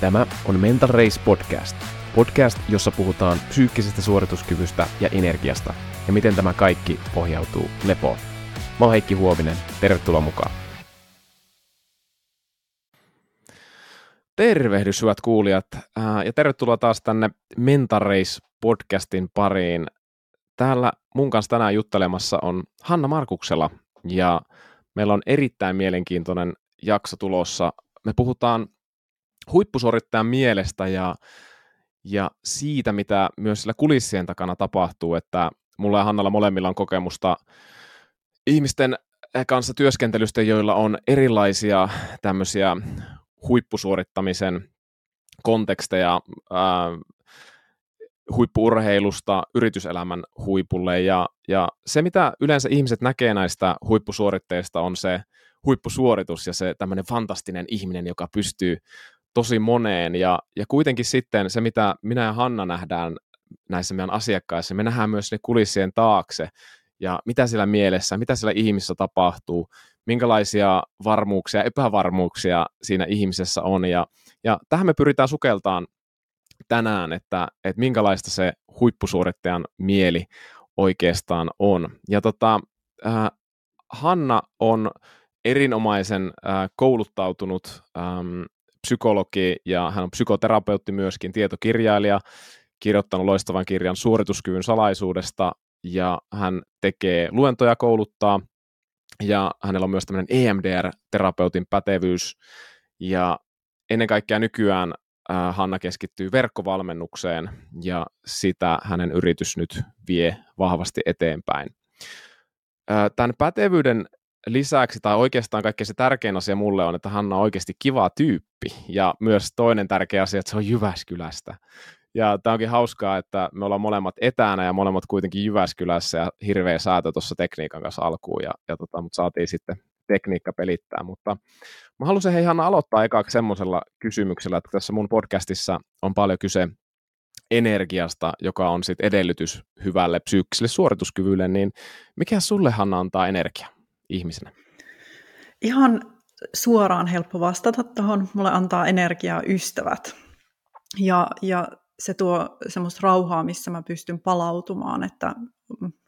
Tämä on Mental Race Podcast. Podcast, jossa puhutaan psyykkisestä suorituskyvystä ja energiasta ja miten tämä kaikki pohjautuu lepoon. Mä oon Heikki Huovinen, tervetuloa mukaan. Tervehdys hyvät kuulijat ja tervetuloa taas tänne Mental Race Podcastin pariin. Täällä mun kanssa tänään juttelemassa on Hanna Markuksela ja meillä on erittäin mielenkiintoinen jakso tulossa. Me puhutaan huippusuorittajan mielestä ja, ja siitä, mitä myös sillä kulissien takana tapahtuu, että mulla ja Hannalla molemmilla on kokemusta ihmisten kanssa työskentelystä, joilla on erilaisia tämmöisiä huippusuorittamisen konteksteja ää, huippuurheilusta yrityselämän huipulle. Ja, ja se, mitä yleensä ihmiset näkee näistä huippusuoritteista, on se huippusuoritus ja se tämmöinen fantastinen ihminen, joka pystyy tosi moneen. Ja, ja kuitenkin sitten se, mitä minä ja Hanna nähdään näissä meidän asiakkaissa, me nähdään myös ne kulissien taakse ja mitä sillä mielessä, mitä sillä ihmisessä tapahtuu, minkälaisia varmuuksia, epävarmuuksia siinä ihmisessä on. Ja, ja tähän me pyritään sukeltaan tänään, että, että minkälaista se huippusuorittajan mieli oikeastaan on. Ja tota, äh, Hanna on erinomaisen äh, kouluttautunut ähm, psykologi ja hän on psykoterapeutti myöskin, tietokirjailija, kirjoittanut loistavan kirjan suorituskyvyn salaisuudesta ja hän tekee luentoja kouluttaa ja hänellä on myös tämmöinen EMDR-terapeutin pätevyys ja ennen kaikkea nykyään Hanna keskittyy verkkovalmennukseen ja sitä hänen yritys nyt vie vahvasti eteenpäin. Tämän pätevyyden lisäksi, tai oikeastaan kaikkein se tärkein asia mulle on, että Hanna on oikeasti kiva tyyppi. Ja myös toinen tärkeä asia, että se on Jyväskylästä. Ja tämä onkin hauskaa, että me ollaan molemmat etänä ja molemmat kuitenkin Jyväskylässä ja hirveä säätö tuossa tekniikan kanssa alkuun, ja, ja tota, mutta saatiin sitten tekniikka pelittää. Mutta mä haluaisin hei Hanna aloittaa eka semmoisella kysymyksellä, että tässä mun podcastissa on paljon kyse energiasta, joka on sitten edellytys hyvälle psyykkiselle suorituskyvylle, niin mikä sulle Hanna antaa energiaa? Ihmisenä? Ihan suoraan helppo vastata tuohon. Mulle antaa energiaa ystävät. Ja, ja se tuo semmoista rauhaa, missä mä pystyn palautumaan, että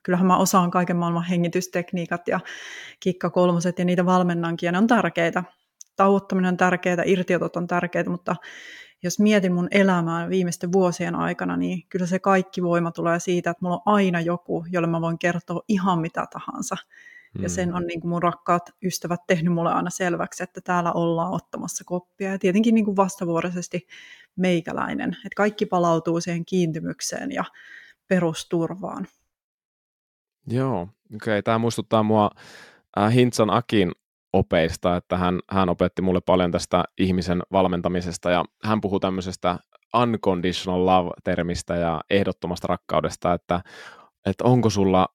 kyllähän mä osaan kaiken maailman hengitystekniikat ja kikkakolmoset ja niitä valmennankin, ja ne on tärkeitä. Tauottaminen on tärkeää, irtiotot on tärkeitä, mutta jos mietin mun elämää viimeisten vuosien aikana, niin kyllä se kaikki voima tulee siitä, että mulla on aina joku, jolle mä voin kertoa ihan mitä tahansa. Ja sen mm. on niin kuin mun rakkaat ystävät tehnyt mulle aina selväksi, että täällä ollaan ottamassa koppia. Ja tietenkin niin kuin vastavuoroisesti meikäläinen. Että kaikki palautuu siihen kiintymykseen ja perusturvaan. Joo, okei. Okay. Tämä muistuttaa mua äh, Hintsan Akin opeista, että hän, hän opetti mulle paljon tästä ihmisen valmentamisesta ja hän puhuu tämmöisestä unconditional love-termistä ja ehdottomasta rakkaudesta, että, että onko sulla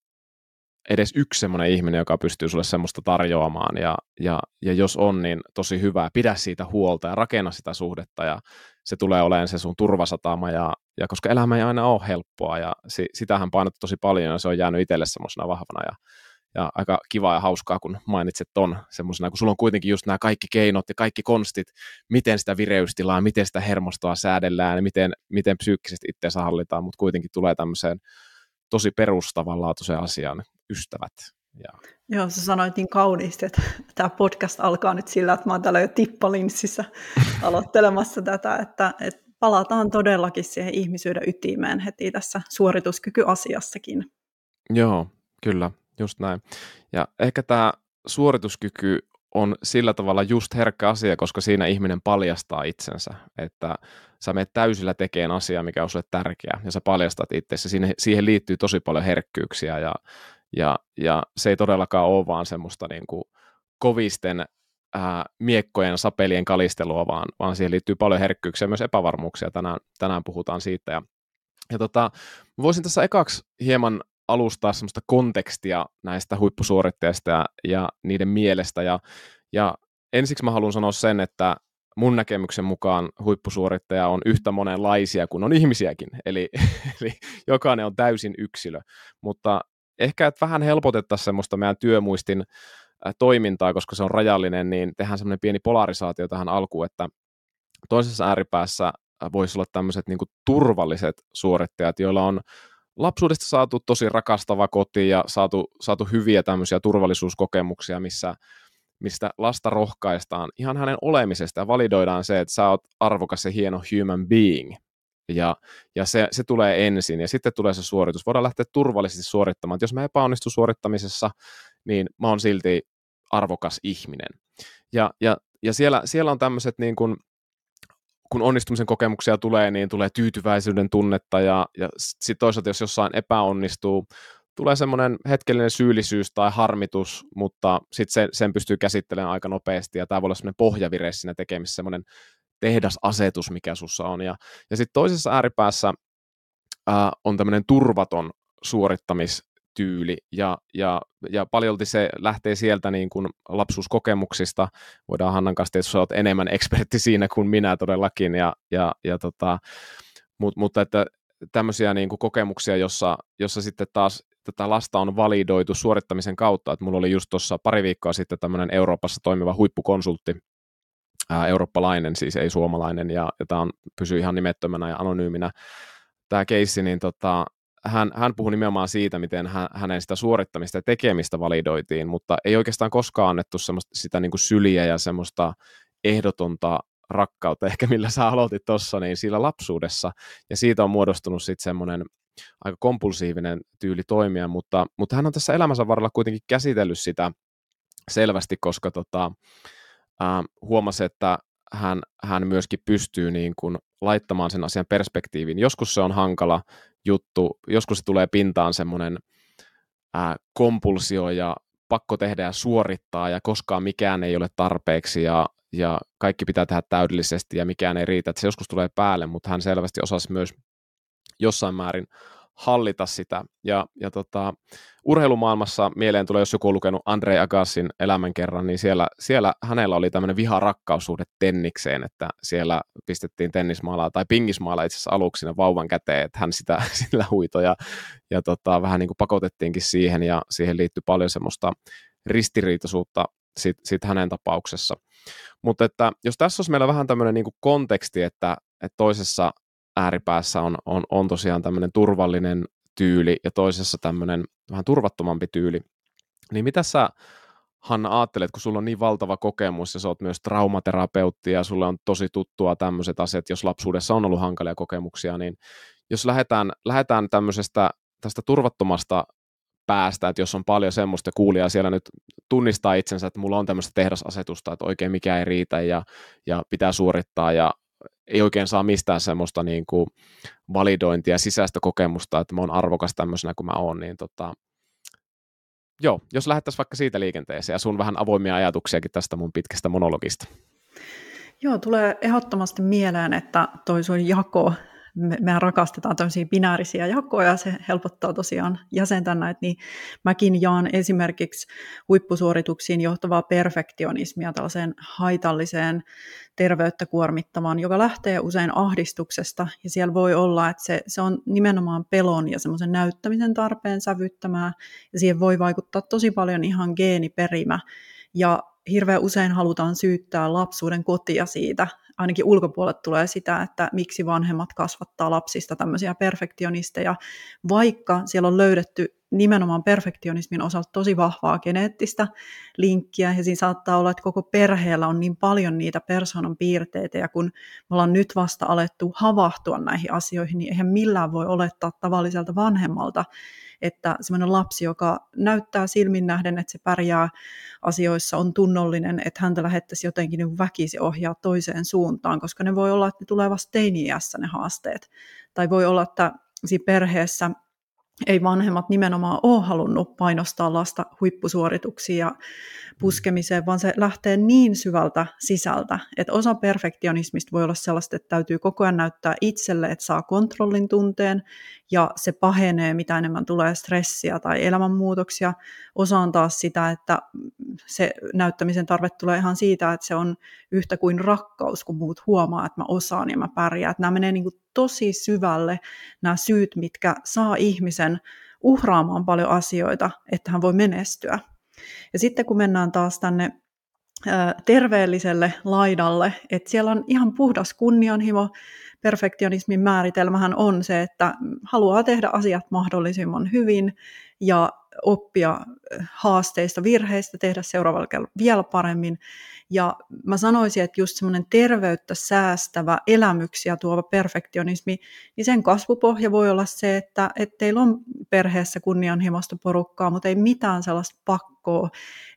edes yksi semmoinen ihminen, joka pystyy sulle semmoista tarjoamaan, ja, ja, ja jos on, niin tosi hyvä, pidä siitä huolta ja rakenna sitä suhdetta, ja se tulee olemaan se sun turvasatama, ja, ja koska elämä ei aina ole helppoa, ja si, sitähän painottu tosi paljon, ja se on jäänyt itselle semmoisena vahvana, ja, ja aika kivaa ja hauskaa, kun mainitset ton semmoisena, kun sulla on kuitenkin just nämä kaikki keinot ja kaikki konstit, miten sitä vireystilaa, miten sitä hermostoa säädellään, ja miten, miten psyykkisesti itseänsä hallitaan, mutta kuitenkin tulee tämmöiseen tosi perustavanlaatuiseen asiaan ystävät. Ja... Joo, sä sanoit niin kauniisti, että tämä podcast alkaa nyt sillä, että mä oon täällä jo tippalinssissä aloittelemassa tätä, että, että palataan todellakin siihen ihmisyyden ytimeen heti tässä suorituskykyasiassakin. Joo, kyllä, just näin. Ja ehkä tämä suorituskyky on sillä tavalla just herkkä asia, koska siinä ihminen paljastaa itsensä, että sä menet täysillä tekemään asiaa, mikä on sulle tärkeä, ja sä paljastat itsesi. Siihen, siihen liittyy tosi paljon herkkyyksiä, ja, ja, ja se ei todellakaan ole vaan semmoista niin kuin kovisten ää, miekkojen sapelien kalistelua, vaan, vaan siihen liittyy paljon herkkyyksiä ja myös epävarmuuksia. Tänään, tänään puhutaan siitä. Ja, ja tota, voisin tässä ekaksi hieman alustaa semmoista kontekstia näistä huippusuoritteista ja, ja niiden mielestä. Ja, ja ensiksi mä haluan sanoa sen, että mun näkemyksen mukaan huippusuorittaja on yhtä monenlaisia kuin on ihmisiäkin, eli, eli jokainen on täysin yksilö, mutta ehkä että vähän helpotettaisiin semmoista meidän työmuistin toimintaa, koska se on rajallinen, niin tehdään semmoinen pieni polarisaatio tähän alkuun, että toisessa ääripäässä voisi olla tämmöiset niin turvalliset suorittajat, joilla on lapsuudesta saatu tosi rakastava koti ja saatu, saatu hyviä tämmöisiä turvallisuuskokemuksia, missä, mistä lasta rohkaistaan ihan hänen olemisesta ja validoidaan se, että sä oot arvokas ja hieno human being. Ja, ja se, se tulee ensin ja sitten tulee se suoritus. Voidaan lähteä turvallisesti suorittamaan. Jos mä epäonnistun suorittamisessa, niin mä oon silti arvokas ihminen. Ja, ja, ja siellä, siellä on tämmöiset niin kuin, kun onnistumisen kokemuksia tulee, niin tulee tyytyväisyyden tunnetta ja, ja sitten toisaalta, jos jossain epäonnistuu, tulee semmoinen hetkellinen syyllisyys tai harmitus, mutta sitten sen, sen pystyy käsittelemään aika nopeasti ja tämä voi olla semmoinen pohjavire siinä tekemisessä, semmoinen tehdasasetus, mikä sussa on. Ja, ja sitten toisessa ääripäässä ää, on tämmöinen turvaton suorittamis, tyyli ja, ja, ja paljolti se lähtee sieltä niin kuin lapsuuskokemuksista. Voidaan Hannan kanssa tietysti olet enemmän ekspertti siinä kuin minä todellakin, ja, ja, ja tota, mutta, mutta että tämmöisiä niin kuin kokemuksia, jossa, jossa sitten taas tätä lasta on validoitu suorittamisen kautta, että mulla oli just tuossa pari viikkoa sitten tämmöinen Euroopassa toimiva huippukonsultti, ää, eurooppalainen, siis ei suomalainen, ja, ja tämä pysyy ihan nimettömänä ja anonyyminä tämä keissi, niin tota, hän, hän puhui nimenomaan siitä, miten hän, hänen sitä suorittamista ja tekemistä validoitiin, mutta ei oikeastaan koskaan annettu semmoista, sitä niin kuin syliä ja semmoista ehdotonta rakkautta, ehkä millä sä aloitit tuossa, niin sillä lapsuudessa, ja siitä on muodostunut sitten semmoinen aika kompulsiivinen tyyli toimia, mutta, mutta hän on tässä elämänsä varrella kuitenkin käsitellyt sitä selvästi, koska tota, äh, huomasi, että hän, hän myöskin pystyy niin kuin laittamaan sen asian perspektiiviin. Joskus se on hankala, juttu. Joskus se tulee pintaan semmoinen ää, kompulsio ja pakko tehdä ja suorittaa ja koskaan mikään ei ole tarpeeksi ja, ja kaikki pitää tehdä täydellisesti ja mikään ei riitä. Että se joskus tulee päälle, mutta hän selvästi osasi myös jossain määrin hallita sitä. Ja, ja tota, urheilumaailmassa mieleen tulee, jos joku on lukenut Andre Agassin elämän kerran, niin siellä, siellä hänellä oli tämmöinen viha-rakkaussuhde tennikseen, että siellä pistettiin tennismaalaa tai pingismaalaa itse asiassa aluksi sinne vauvan käteen, että hän sitä sillä huito ja, ja tota, vähän niin kuin pakotettiinkin siihen ja siihen liittyy paljon semmoista ristiriitaisuutta sit, sit hänen tapauksessa. Mutta että jos tässä olisi meillä vähän tämmöinen niin konteksti, että, että toisessa ääripäässä on, on, on tosiaan tämmöinen turvallinen tyyli ja toisessa tämmöinen vähän turvattomampi tyyli. Niin mitä sä, Hanna, ajattelet, kun sulla on niin valtava kokemus ja sä oot myös traumaterapeutti ja sulle on tosi tuttua tämmöiset asiat, jos lapsuudessa on ollut hankalia kokemuksia, niin jos lähdetään, lähdetään tämmöisestä tästä turvattomasta päästä, että jos on paljon semmoista kuulijaa siellä nyt tunnistaa itsensä, että mulla on tämmöistä tehdasasetusta, että oikein mikä ei riitä ja, ja pitää suorittaa ja ei oikein saa mistään semmoista niin kuin validointia, sisäistä kokemusta, että mä oon arvokas tämmöisenä kuin mä oon, niin tota, joo, jos lähdettäisiin vaikka siitä liikenteeseen ja sun vähän avoimia ajatuksiakin tästä mun pitkästä monologista. Joo, tulee ehdottomasti mieleen, että toi sun jako me, mehän rakastetaan tämmöisiä binäärisiä jakoja, se helpottaa tosiaan jäsentä näitä, niin mäkin jaan esimerkiksi huippusuorituksiin johtavaa perfektionismia tällaiseen haitalliseen terveyttä kuormittamaan, joka lähtee usein ahdistuksesta, ja siellä voi olla, että se, se on nimenomaan pelon ja semmoisen näyttämisen tarpeen sävyttämää, ja siihen voi vaikuttaa tosi paljon ihan geeniperimä, ja hirveän usein halutaan syyttää lapsuuden kotia siitä, ainakin ulkopuolelle tulee sitä, että miksi vanhemmat kasvattaa lapsista tämmöisiä perfektionisteja, vaikka siellä on löydetty nimenomaan perfektionismin osalta tosi vahvaa geneettistä linkkiä, ja siinä saattaa olla, että koko perheellä on niin paljon niitä persoonan piirteitä, ja kun me ollaan nyt vasta alettu havahtua näihin asioihin, niin eihän millään voi olettaa tavalliselta vanhemmalta, että semmoinen lapsi, joka näyttää silmin nähden, että se pärjää asioissa, on tunnollinen, että häntä lähettäisiin jotenkin niin väkisi ohjaa toiseen suuntaan, koska ne voi olla, että ne tulee vasta ne haasteet. Tai voi olla, että siinä perheessä ei vanhemmat nimenomaan ole halunnut painostaa lasta huippusuorituksiin ja puskemiseen, vaan se lähtee niin syvältä sisältä, että osa perfektionismista voi olla sellaista, että täytyy koko ajan näyttää itselle, että saa kontrollin tunteen, ja se pahenee, mitä enemmän tulee stressiä tai elämänmuutoksia. Osa on taas sitä, että se näyttämisen tarve tulee ihan siitä, että se on yhtä kuin rakkaus, kun muut huomaa, että mä osaan ja mä pärjään. Että nämä menee niin kuin tosi syvälle, nämä syyt, mitkä saa ihmisen uhraamaan paljon asioita, että hän voi menestyä. Ja sitten kun mennään taas tänne terveelliselle laidalle, että siellä on ihan puhdas kunnianhimo, perfektionismin määritelmähän on se, että haluaa tehdä asiat mahdollisimman hyvin ja oppia haasteista, virheistä, tehdä seuraavalla kerralla vielä paremmin. Ja mä sanoisin, että just semmoinen terveyttä säästävä, elämyksiä tuova perfektionismi, niin sen kasvupohja voi olla se, että, että teillä on perheessä kunnianhimoista porukkaa, mutta ei mitään sellaista pakkoa,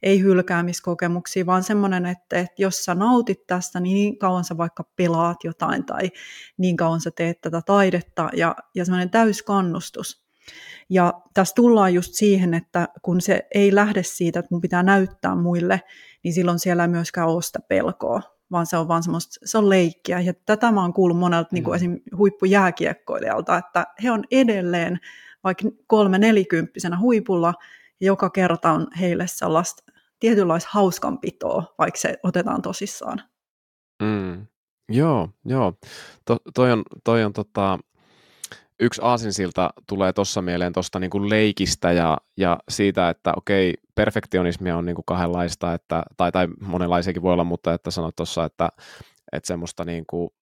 ei hylkäämiskokemuksia, vaan semmoinen, että, että jos sä nautit tästä, niin niin kauan sä vaikka pelaat jotain tai niin kauan sä teet tätä taidetta ja, ja semmoinen täyskannustus. Ja tässä tullaan just siihen, että kun se ei lähde siitä, että mun pitää näyttää muille, niin silloin siellä ei myöskään ole sitä pelkoa, vaan se on vaan semmoista, se on leikkiä. Ja tätä mä oon kuullut monelta niin kuin mm. esim. huippujääkiekkoilijalta, että he on edelleen vaikka kolme nelikymppisenä huipulla, ja joka kerta on heille sellaista tietynlaista hauskanpitoa, vaikka se otetaan tosissaan. Mm. Joo, joo. To, toi on, toi on tota, yksi aasinsilta tulee tuossa mieleen tuosta niinku leikistä ja, ja siitä, että okei, perfektionismia on niinku kahdenlaista, että, tai, tai monenlaisiakin voi olla, mutta että sanoit tuossa, että, että semmoista niinku,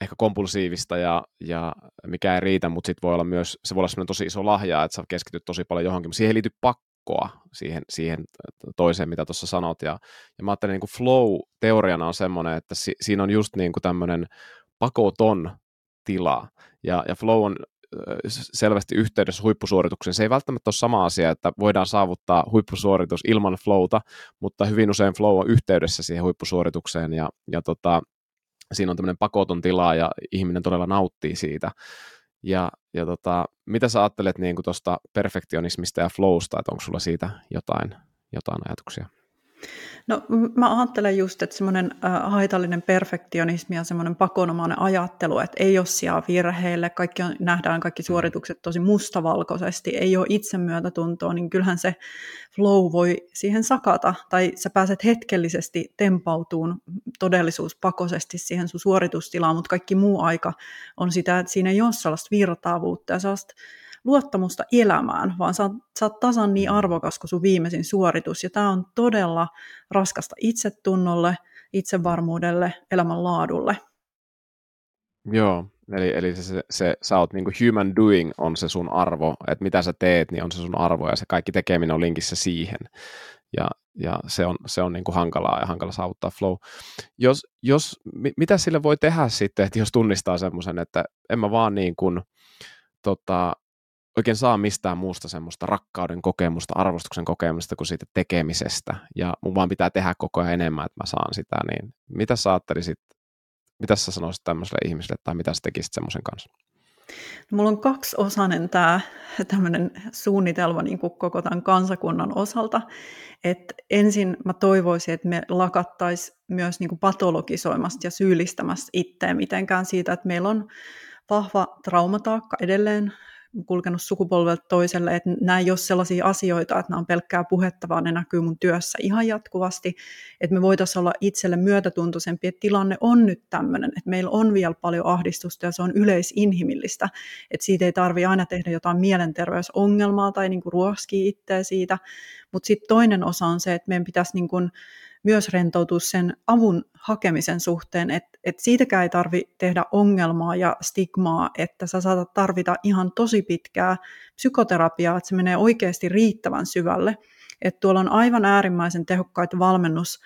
ehkä kompulsiivista ja, ja mikä ei riitä, mutta sitten voi olla myös, se voi olla tosi iso lahja, että sä keskityt tosi paljon johonkin, mutta siihen ei liity pakkoa siihen, siihen toiseen, mitä tuossa sanot. Ja, ja mä ajattelen, niin kuin flow-teoriana on semmoinen, että si, siinä on just niin kuin tämmöinen pakoton tila. Ja, ja flow on selvästi yhteydessä huippusuoritukseen. Se ei välttämättä ole sama asia, että voidaan saavuttaa huippusuoritus ilman flowta, mutta hyvin usein flow on yhteydessä siihen huippusuoritukseen ja, ja tota, siinä on tämmöinen pakoton tila ja ihminen todella nauttii siitä. Ja, ja tota, mitä sä ajattelet niin tuosta perfektionismista ja flowsta, että onko sulla siitä jotain, jotain ajatuksia? No mä ajattelen just, että semmoinen haitallinen perfektionismi ja semmoinen pakonomainen ajattelu, että ei ole sijaa virheille, kaikki on, nähdään kaikki suoritukset tosi mustavalkoisesti, ei ole itsemyötätuntoa, niin kyllähän se flow voi siihen sakata, tai sä pääset hetkellisesti tempautuun todellisuuspakoisesti siihen sun suoritustilaan, mutta kaikki muu aika on sitä, että siinä ei ole sellaista virtaavuutta ja sellaista luottamusta elämään, vaan sä, sä oot tasan niin arvokas kuin sun viimeisin suoritus. Ja tämä on todella raskasta itsetunnolle, itsevarmuudelle, elämänlaadulle. Joo, eli, eli se, se, se, sä oot niin human doing on se sun arvo, että mitä sä teet, niin on se sun arvo ja se kaikki tekeminen on linkissä siihen. Ja, ja se on, se on niin kuin hankalaa ja hankala saavuttaa flow. Jos, jos, mitä sille voi tehdä sitten, että jos tunnistaa semmoisen, että en mä vaan niin kuin, tota, oikein saa mistään muusta semmoista rakkauden kokemusta, arvostuksen kokemusta kuin siitä tekemisestä. Ja mun vaan pitää tehdä koko ajan enemmän, että mä saan sitä. Niin mitä sä ajattelisit, mitä sä sanoisit tämmöiselle ihmiselle tai mitä sä tekisit semmoisen kanssa? No, mulla on kaksiosainen tämä tämmöinen suunnitelma niin kuin koko tämän kansakunnan osalta. Et ensin mä toivoisin, että me lakattaisiin myös niin kuin patologisoimasta ja syyllistämästä itseä mitenkään siitä, että meillä on vahva traumataakka edelleen kulkenut sukupolvelta toiselle, että nämä ei ole sellaisia asioita, että nämä on pelkkää puhetta, vaan ne näkyy mun työssä ihan jatkuvasti, että me voitaisiin olla itselle myötätuntoisempi, että tilanne on nyt tämmöinen, että meillä on vielä paljon ahdistusta ja se on yleisinhimillistä, että siitä ei tarvitse aina tehdä jotain mielenterveysongelmaa tai niin kuin ruoskia itseä siitä, mutta sitten toinen osa on se, että meidän pitäisi niin kuin myös rentoutua sen avun hakemisen suhteen, että et siitäkään ei tarvi tehdä ongelmaa ja stigmaa, että sä saatat tarvita ihan tosi pitkää psykoterapiaa, että se menee oikeasti riittävän syvälle. Että tuolla on aivan äärimmäisen tehokkaita valmennus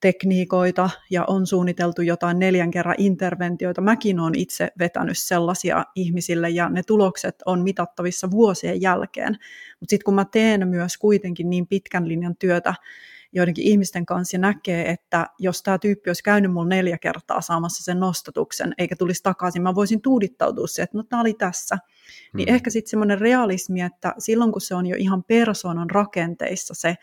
tekniikoita ja on suunniteltu jotain neljän kerran interventioita. Mäkin olen itse vetänyt sellaisia ihmisille ja ne tulokset on mitattavissa vuosien jälkeen. Mutta sitten kun mä teen myös kuitenkin niin pitkän linjan työtä joidenkin ihmisten kanssa ja näkee, että jos tämä tyyppi olisi käynyt mulla neljä kertaa saamassa sen nostatuksen, eikä tulisi takaisin, mä voisin tuudittautua se, että no tämä oli tässä. Niin hmm. ehkä sitten semmoinen realismi, että silloin kun se on jo ihan persoonan rakenteissa se,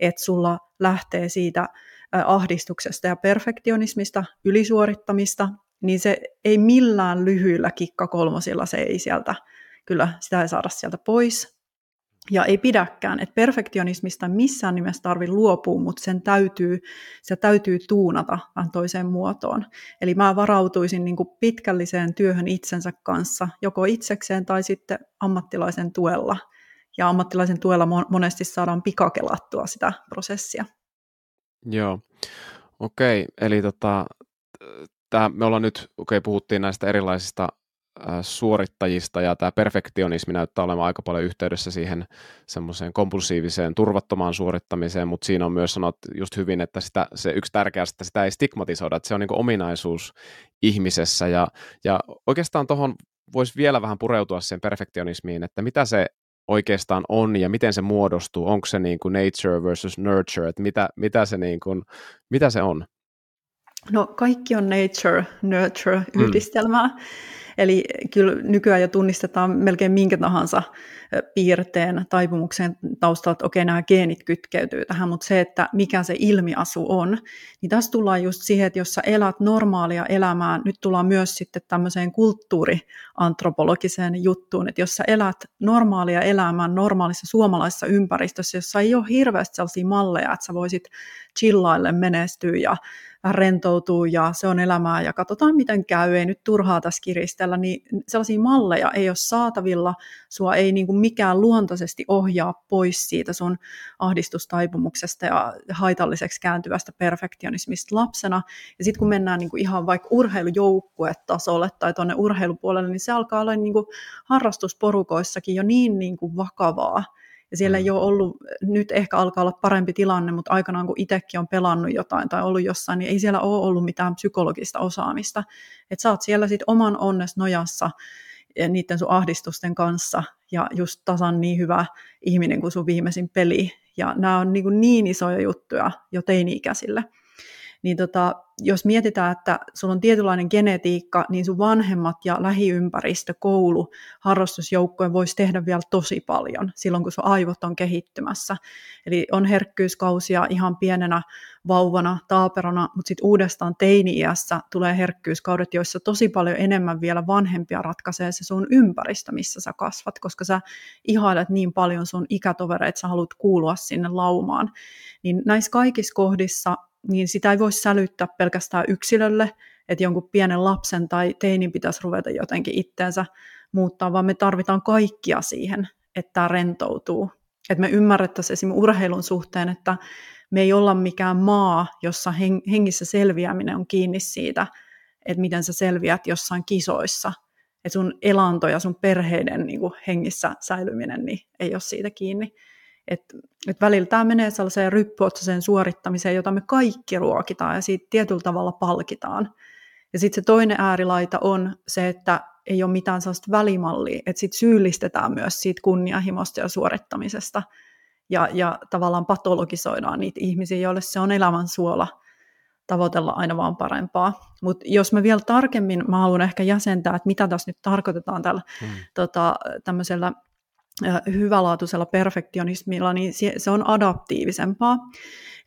että sulla lähtee siitä ahdistuksesta ja perfektionismista, ylisuorittamista, niin se ei millään lyhyillä kikkakolmosilla, se ei sieltä, kyllä sitä ei saada sieltä pois, ja ei pidäkään, että perfektionismista missään nimessä tarvitse luopua, mutta sen täytyy, se täytyy tuunata vähän toiseen muotoon. Eli mä varautuisin niin kuin pitkälliseen työhön itsensä kanssa, joko itsekseen tai sitten ammattilaisen tuella. Ja ammattilaisen tuella monesti saadaan pikakelattua sitä prosessia. Joo, okei. Okay. Eli tota, tää, me ollaan nyt, okei, okay, puhuttiin näistä erilaisista suorittajista ja tämä perfektionismi näyttää olevan aika paljon yhteydessä siihen semmoiseen kompulsiiviseen, turvattomaan suorittamiseen, mutta siinä on myös sanot just hyvin, että sitä, se yksi tärkeä, että sitä ei stigmatisoida, että se on niin ominaisuus ihmisessä ja, ja oikeastaan tuohon voisi vielä vähän pureutua sen perfektionismiin, että mitä se oikeastaan on ja miten se muodostuu, onko se niin kuin nature versus nurture, että mitä, mitä, se niin kuin, mitä se on? No kaikki on nature, nurture mm. yhdistelmää. Mm. Eli kyllä nykyään jo tunnistetaan melkein minkä tahansa piirteen taipumuksen taustalla, että okei, nämä geenit kytkeytyy tähän, mutta se, että mikä se ilmiasu on, niin tässä tullaan just siihen, että jos sä elät normaalia elämää, nyt tullaan myös sitten tämmöiseen kulttuuriantropologiseen juttuun, että jos sä elät normaalia elämää normaalissa suomalaisessa ympäristössä, jossa ei ole hirveästi sellaisia malleja, että sä voisit chillaille menestyä ja rentoutuu ja se on elämää ja katsotaan miten käy, ei nyt turhaa tässä kiristellä, niin sellaisia malleja ei ole saatavilla, sua ei niin kuin mikään luontaisesti ohjaa pois siitä sun ahdistustaipumuksesta ja haitalliseksi kääntyvästä perfektionismista lapsena. Ja sitten kun mennään niin kuin ihan vaikka urheilujoukkuetasolle tai tuonne urheilupuolelle, niin se alkaa olla niin kuin harrastusporukoissakin jo niin, niin kuin vakavaa, ja siellä ei mm. ole ollut, nyt ehkä alkaa olla parempi tilanne, mutta aikanaan kun itsekin on pelannut jotain tai ollut jossain, niin ei siellä ole ollut mitään psykologista osaamista. Että sä oot siellä sit oman onnes nojassa niiden sun ahdistusten kanssa ja just tasan niin hyvä ihminen kuin sun viimeisin peli. Ja nämä on niin, niin isoja juttuja jo teini-ikäisille niin tota, jos mietitään, että sulla on tietynlainen genetiikka, niin sun vanhemmat ja lähiympäristö, koulu, harrastusjoukkojen voisi tehdä vielä tosi paljon silloin, kun sun aivot on kehittymässä. Eli on herkkyyskausia ihan pienenä vauvana, taaperona, mutta sitten uudestaan teini-iässä tulee herkkyyskaudet, joissa tosi paljon enemmän vielä vanhempia ratkaisee se sun ympäristö, missä sä kasvat, koska sä ihailet niin paljon sun ikätovereita, sä haluat kuulua sinne laumaan. Niin näissä kaikissa kohdissa niin sitä ei voi sälyttää pelkästään yksilölle, että jonkun pienen lapsen tai teinin pitäisi ruveta jotenkin itteensä muuttaa, vaan me tarvitaan kaikkia siihen, että tämä rentoutuu. Että me ymmärrettäisiin esimerkiksi urheilun suhteen, että me ei olla mikään maa, jossa hengissä selviäminen on kiinni siitä, että miten sä selviät jossain kisoissa. Että sun elanto ja sun perheiden niin kuin hengissä säilyminen niin ei ole siitä kiinni. Että et välillä tämä menee sellaiseen ryppyotsaiseen suorittamiseen, jota me kaikki ruokitaan ja siitä tietyllä tavalla palkitaan. Ja sitten se toinen äärilaita on se, että ei ole mitään sellaista välimallia, että sitten syyllistetään myös siitä kunnianhimosta ja suorittamisesta. Ja, ja tavallaan patologisoidaan niitä ihmisiä, joille se on elämän suola tavoitella aina vaan parempaa. Mutta jos mä vielä tarkemmin, mä haluan ehkä jäsentää, että mitä tässä nyt tarkoitetaan tällä hmm. tota, tämmöisellä hyvälaatuisella perfektionismilla, niin se on adaptiivisempaa.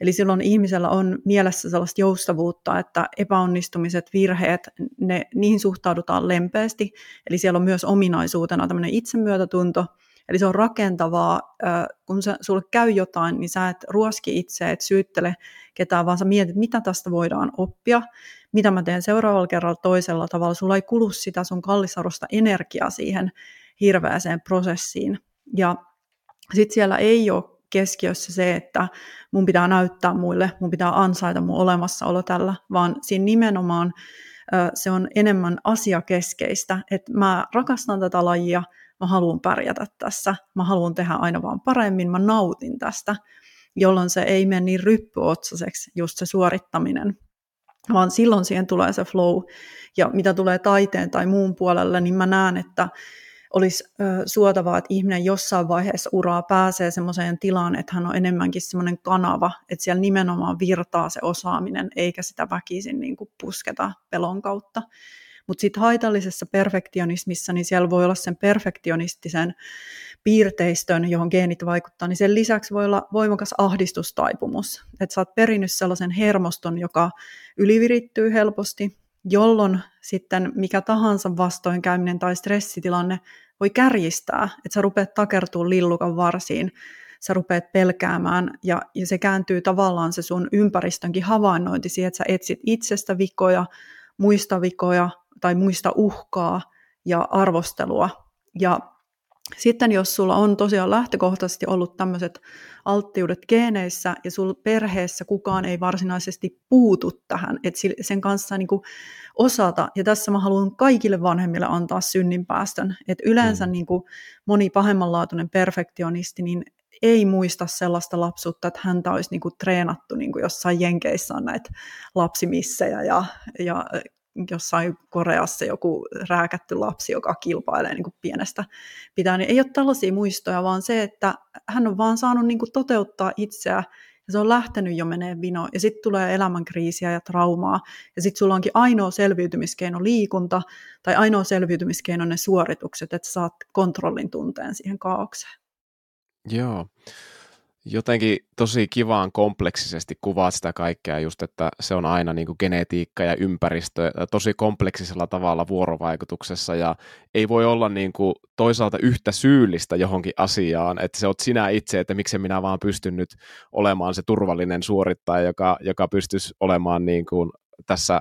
Eli silloin ihmisellä on mielessä sellaista joustavuutta, että epäonnistumiset, virheet, ne, niihin suhtaudutaan lempeästi. Eli siellä on myös ominaisuutena tämmöinen itsemyötätunto. Eli se on rakentavaa, kun sä, sulle käy jotain, niin sä et ruoski itse, et syyttele ketään, vaan sä mietit, mitä tästä voidaan oppia, mitä mä teen seuraavalla kerralla toisella tavalla. Sulla ei kulu sitä sun kallisarvosta energiaa siihen hirveäseen prosessiin. Ja sitten siellä ei ole keskiössä se, että mun pitää näyttää muille, mun pitää ansaita mun olemassaolo tällä, vaan siinä nimenomaan se on enemmän asiakeskeistä, että mä rakastan tätä lajia, mä haluan pärjätä tässä, mä haluan tehdä aina vaan paremmin, mä nautin tästä, jolloin se ei mene niin ryppyotsaseksi just se suorittaminen, vaan silloin siihen tulee se flow. Ja mitä tulee taiteen tai muun puolelle, niin mä näen, että olisi suotavaa, että ihminen jossain vaiheessa uraa pääsee semmoiseen tilaan, että hän on enemmänkin semmoinen kanava, että siellä nimenomaan virtaa se osaaminen, eikä sitä väkisin niin kuin pusketa pelon kautta. Mutta sitten haitallisessa perfektionismissa, niin siellä voi olla sen perfektionistisen piirteistön, johon geenit vaikuttaa, niin sen lisäksi voi olla voimakas ahdistustaipumus. Että sä oot perinnyt sellaisen hermoston, joka ylivirittyy helposti, jolloin sitten mikä tahansa vastoinkäyminen tai stressitilanne voi kärjistää, että sä rupeat takertumaan lillukan varsiin, sä rupeat pelkäämään ja, ja se kääntyy tavallaan se sun ympäristönkin havainnointi siihen, että sä etsit itsestä vikoja, muista vikoja tai muista uhkaa ja arvostelua. Ja Sitten jos sulla on tosiaan lähtökohtaisesti ollut tämmöiset alttiudet geeneissä ja sulla perheessä kukaan ei varsinaisesti puutu tähän, että sen kanssa niin kuin osata, ja tässä mä haluan kaikille vanhemmille antaa synninpäästön, että yleensä mm. niin kuin moni pahemmanlaatuinen perfektionisti, niin ei muista sellaista lapsuutta, että häntä olisi niin kuin treenattu niin kuin jossain Jenkeissä on näitä lapsimissejä ja, ja jossain Koreassa joku rääkätty lapsi, joka kilpailee niin kuin pienestä pitää, niin ei ole tällaisia muistoja, vaan se, että hän on vaan saanut niin kuin toteuttaa itseä ja se on lähtenyt jo menee vino, ja sitten tulee elämänkriisiä ja traumaa, ja sitten sulla onkin ainoa selviytymiskeino liikunta, tai ainoa selviytymiskeino ne suoritukset, että saat kontrollin tunteen siihen kaaukseen. Joo jotenkin tosi kivaan kompleksisesti kuvaat sitä kaikkea just, että se on aina niin kuin genetiikka ja ympäristö tosi kompleksisella tavalla vuorovaikutuksessa ja ei voi olla niin kuin toisaalta yhtä syyllistä johonkin asiaan, että se oot sinä itse, että miksi minä vaan pystyn nyt olemaan se turvallinen suorittaja, joka, joka pystyisi olemaan niin kuin tässä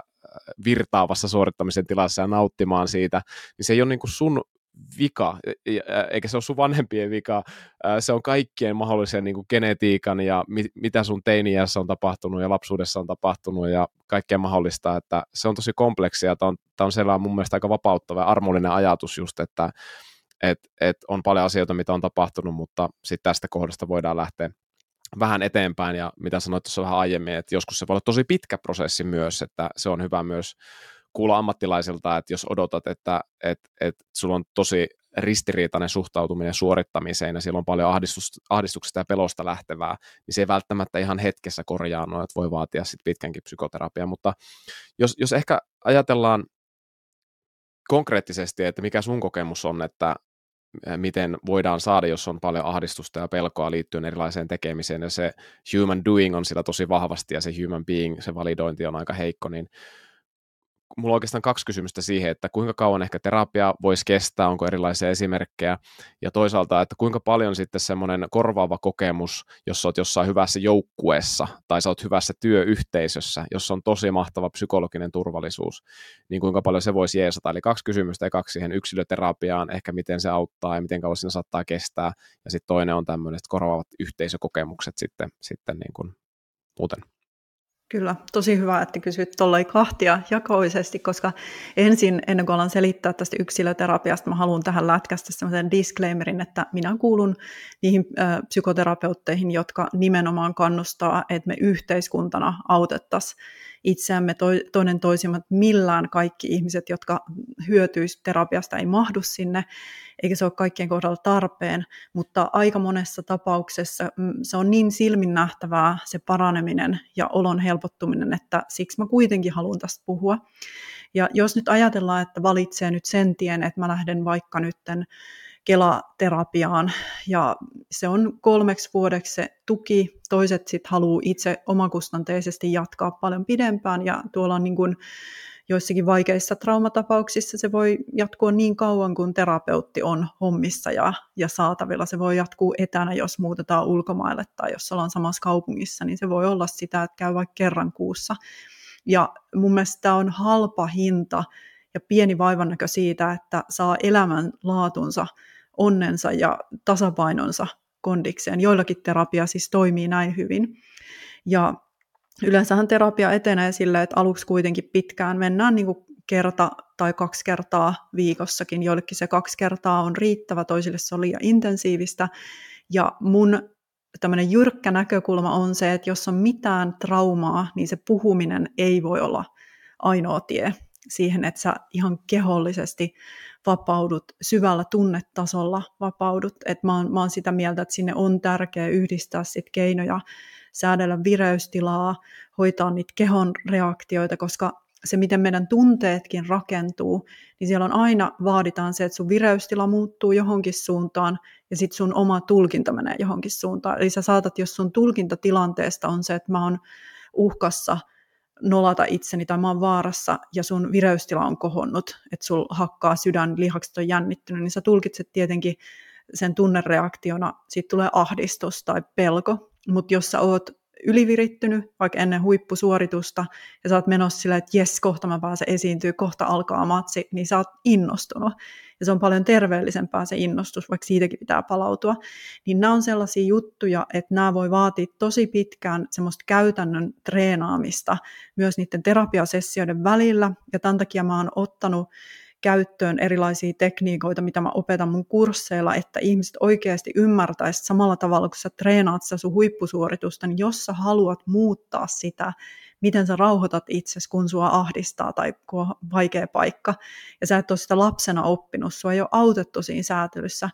virtaavassa suorittamisen tilassa ja nauttimaan siitä, niin se ei ole niin kuin sun vika, eikä se ole sun vanhempien vika, se on kaikkien mahdollisen niin genetiikan ja mit, mitä sun teiniässä on tapahtunut ja lapsuudessa on tapahtunut ja kaikkea mahdollista, että se on tosi kompleksia, tämä on, tämä on sellainen mun mielestä aika vapauttava ja armollinen ajatus just, että et, et on paljon asioita, mitä on tapahtunut, mutta sitten tästä kohdasta voidaan lähteä vähän eteenpäin, ja mitä sanoit tuossa vähän aiemmin, että joskus se voi olla tosi pitkä prosessi myös, että se on hyvä myös kuulla ammattilaisilta, että jos odotat, että et, et sulla on tosi ristiriitainen suhtautuminen suorittamiseen ja siellä on paljon ahdistuksesta ja pelosta lähtevää, niin se ei välttämättä ihan hetkessä korjaannu, että voi vaatia sit pitkänkin psykoterapiaa, mutta jos, jos ehkä ajatellaan konkreettisesti, että mikä sun kokemus on, että miten voidaan saada, jos on paljon ahdistusta ja pelkoa liittyen erilaiseen tekemiseen, ja se human doing on sillä tosi vahvasti, ja se human being, se validointi on aika heikko, niin mulla on oikeastaan kaksi kysymystä siihen, että kuinka kauan ehkä terapia voisi kestää, onko erilaisia esimerkkejä, ja toisaalta, että kuinka paljon sitten semmoinen korvaava kokemus, jos olet jossain hyvässä joukkueessa tai sä oot hyvässä työyhteisössä, jossa on tosi mahtava psykologinen turvallisuus, niin kuinka paljon se voisi jeesata. Eli kaksi kysymystä ja kaksi siihen yksilöterapiaan, ehkä miten se auttaa ja miten kauan siinä saattaa kestää, ja sitten toinen on tämmöiset korvaavat yhteisökokemukset sitten, sitten niin kuin muuten. Kyllä, tosi hyvä, että kysyt tuolla kahtia jakoisesti, koska ensin, ennen kuin alan selittää tästä yksilöterapiasta, mä haluan tähän lätkästä sellaisen disclaimerin, että minä kuulun niihin psykoterapeutteihin, jotka nimenomaan kannustaa, että me yhteiskuntana autettaisiin itseämme toinen toisimme, millään kaikki ihmiset, jotka hyötyisivät terapiasta, ei mahdu sinne, eikä se ole kaikkien kohdalla tarpeen, mutta aika monessa tapauksessa mm, se on niin silmin nähtävää se paraneminen ja olon helpottuminen, että siksi mä kuitenkin haluan tästä puhua. Ja jos nyt ajatellaan, että valitsee nyt sen tien, että mä lähden vaikka nytten kelaterapiaan ja se on kolmeksi vuodeksi se tuki. Toiset sitten haluaa itse omakustanteisesti jatkaa paljon pidempään ja tuolla on niin joissakin vaikeissa traumatapauksissa se voi jatkua niin kauan kuin terapeutti on hommissa ja, ja saatavilla. Se voi jatkuu etänä, jos muutetaan ulkomaille tai jos ollaan samassa kaupungissa, niin se voi olla sitä, että käy vaikka kerran kuussa. Ja mun mielestä tämä on halpa hinta ja pieni vaivannäkö siitä, että saa elämän laatunsa, onnensa ja tasapainonsa kondikseen. Joillakin terapia siis toimii näin hyvin. Ja yleensähän terapia etenee silleen, että aluksi kuitenkin pitkään mennään niin kuin kerta tai kaksi kertaa viikossakin. Joillekin se kaksi kertaa on riittävä, toisille se on liian intensiivistä. Ja mun tämmöinen jyrkkä näkökulma on se, että jos on mitään traumaa, niin se puhuminen ei voi olla ainoa tie siihen, että sä ihan kehollisesti vapaudut, syvällä tunnetasolla vapaudut. Et mä, oon, mä oon sitä mieltä, että sinne on tärkeää yhdistää sit keinoja säädellä vireystilaa, hoitaa niitä kehon reaktioita, koska se, miten meidän tunteetkin rakentuu, niin siellä on aina vaaditaan se, että sun vireystila muuttuu johonkin suuntaan ja sitten sun oma tulkinta menee johonkin suuntaan. Eli sä saatat, jos sun tulkinta tilanteesta on se, että mä oon uhkassa nolata itseni tai mä oon vaarassa ja sun vireystila on kohonnut, että sul hakkaa sydän, lihakset on jännittynyt, niin sä tulkitset tietenkin sen tunnereaktiona, siitä tulee ahdistus tai pelko, mutta jos sä oot ylivirittynyt vaikka ennen huippusuoritusta ja sä oot menossa silleen, että jes, kohta mä pääsen esiintyä, kohta alkaa matsi, niin sä oot innostunut. Ja se on paljon terveellisempää se innostus, vaikka siitäkin pitää palautua. Niin nämä on sellaisia juttuja, että nämä voi vaatia tosi pitkään semmoista käytännön treenaamista myös niiden terapiasessioiden välillä. Ja tämän takia mä oon ottanut käyttöön erilaisia tekniikoita, mitä mä opetan mun kursseilla, että ihmiset oikeasti ymmärtäisivät samalla tavalla, kun sä treenaat sitä sun huippusuoritusta, niin jos sä haluat muuttaa sitä, miten sä rauhoitat itsesi, kun sua ahdistaa tai kun on vaikea paikka, ja sä et ole sitä lapsena oppinut, sua ei ole autettu siinä säätelyssä,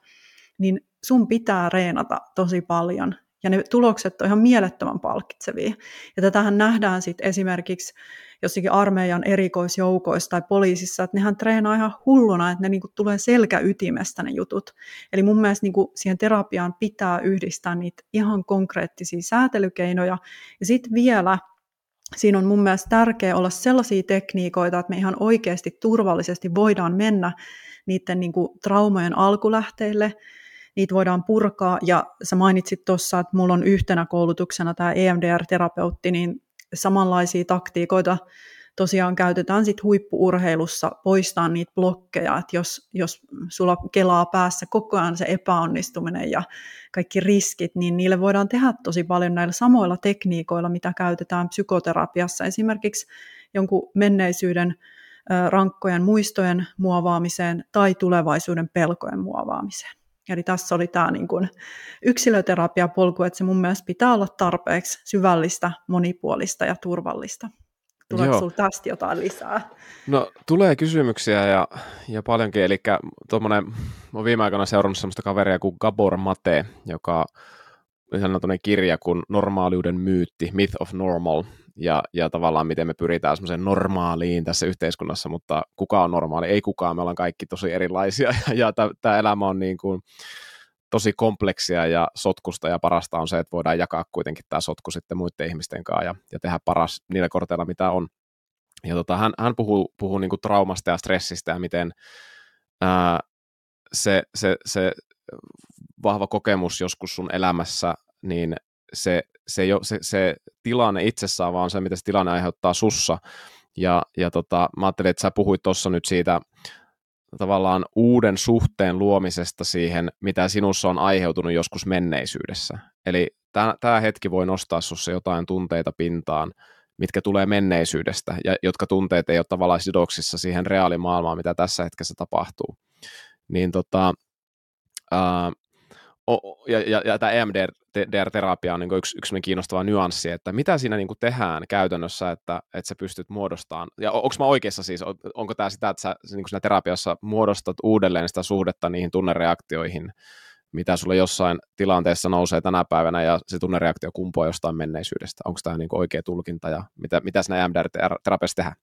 niin sun pitää reenata tosi paljon, ja ne tulokset on ihan mielettömän palkitsevia. Ja tätähän nähdään sitten esimerkiksi jossakin armeijan erikoisjoukoissa tai poliisissa, että nehän treenaa ihan hulluna, että ne niinku tulee selkäytimestä ne jutut. Eli mun mielestä niinku siihen terapiaan pitää yhdistää niitä ihan konkreettisia säätelykeinoja. Ja sitten vielä siinä on mun mielestä tärkeää olla sellaisia tekniikoita, että me ihan oikeasti turvallisesti voidaan mennä niiden niin kuin traumojen alkulähteille, niitä voidaan purkaa, ja sä mainitsit tuossa, että mulla on yhtenä koulutuksena tämä EMDR-terapeutti, niin samanlaisia taktiikoita tosiaan käytetään sit huippuurheilussa poistaa niitä blokkeja, että jos, jos sulla kelaa päässä koko ajan se epäonnistuminen ja kaikki riskit, niin niille voidaan tehdä tosi paljon näillä samoilla tekniikoilla, mitä käytetään psykoterapiassa, esimerkiksi jonkun menneisyyden rankkojen muistojen muovaamiseen tai tulevaisuuden pelkojen muovaamiseen. Eli tässä oli tämä niin kuin yksilöterapiapolku, että se mun mielestä pitää olla tarpeeksi syvällistä, monipuolista ja turvallista. Tuleeko sinulla tästä jotain lisää? No tulee kysymyksiä ja, ja paljonkin, eli tuommoinen, olen viime aikoina seurannut sellaista kaveria kuin Gabor Mate, joka on kirja kuin Normaaliuden myytti, Myth of Normal, ja, ja tavallaan miten me pyritään semmoiseen normaaliin tässä yhteiskunnassa, mutta kuka on normaali? Ei kukaan, me ollaan kaikki tosi erilaisia, ja, ja tämä elämä on niin kuin, tosi kompleksia ja sotkusta, ja parasta on se, että voidaan jakaa kuitenkin tämä sotku sitten muiden ihmisten kanssa ja, ja tehdä paras niillä korteilla, mitä on. Ja tota, hän, hän puhuu, puhuu niin kuin traumasta ja stressistä ja miten ää, se, se, se vahva kokemus joskus sun elämässä, niin se, se, jo, se, se tilanne itsessään, vaan se, mitä se tilanne aiheuttaa sussa. Ja, ja tota, mä ajattelin, että sä puhuit tuossa nyt siitä tavallaan uuden suhteen luomisesta siihen, mitä sinussa on aiheutunut joskus menneisyydessä. Eli tämä hetki voi nostaa sinussa jotain tunteita pintaan, mitkä tulee menneisyydestä, ja jotka tunteet ei ole tavallaan sidoksissa siihen reaalimaailmaan, mitä tässä hetkessä tapahtuu. Niin tota, ää, ja, ja, ja tämä EMDR-terapia on niin yksi, yksi kiinnostava nyanssi, että mitä siinä niin tehdään käytännössä, että, että sä pystyt muodostamaan, ja onko mä oikeassa siis, onko tämä sitä, että sä niin siinä terapiassa muodostat uudelleen sitä suhdetta niihin tunnereaktioihin, mitä sulle jossain tilanteessa nousee tänä päivänä, ja se tunnereaktio kumpuaa jostain menneisyydestä. Onko tämä niin oikea tulkinta, ja mitä, mitä siinä EMDR-terapiassa tehdään?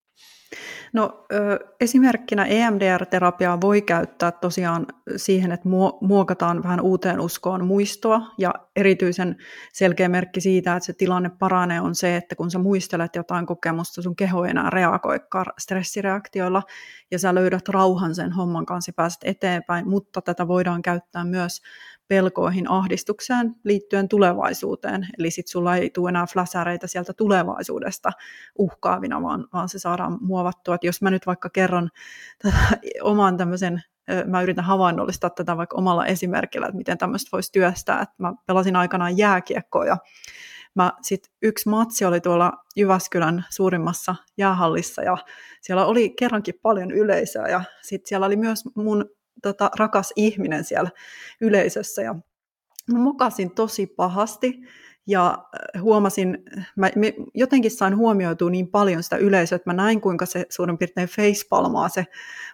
No esimerkkinä EMDR-terapiaa voi käyttää tosiaan siihen, että muokataan vähän uuteen uskoon muistoa ja erityisen selkeä merkki siitä, että se tilanne paranee on se, että kun sä muistelet jotain kokemusta, sun keho ei enää reagoi stressireaktioilla ja sä löydät rauhan sen homman kanssa ja pääset eteenpäin, mutta tätä voidaan käyttää myös pelkoihin, ahdistukseen liittyen tulevaisuuteen. Eli sitten sulla ei tule enää fläsäreitä sieltä tulevaisuudesta uhkaavina, vaan, vaan se saadaan muovattua. Et jos mä nyt vaikka kerron tätä oman tämmöisen mä yritän havainnollistaa tätä vaikka omalla esimerkillä, että miten tämmöistä voisi työstää. Että mä pelasin aikanaan jääkiekkoa ja mä sit yksi matsi oli tuolla Jyväskylän suurimmassa jäähallissa ja siellä oli kerrankin paljon yleisöä ja sitten siellä oli myös mun tota, rakas ihminen siellä yleisössä. Ja mä mokasin tosi pahasti ja äh, huomasin, mä jotenkin sain huomioitua niin paljon sitä yleisöä, että mä näin kuinka se suurin piirtein facepalmaa se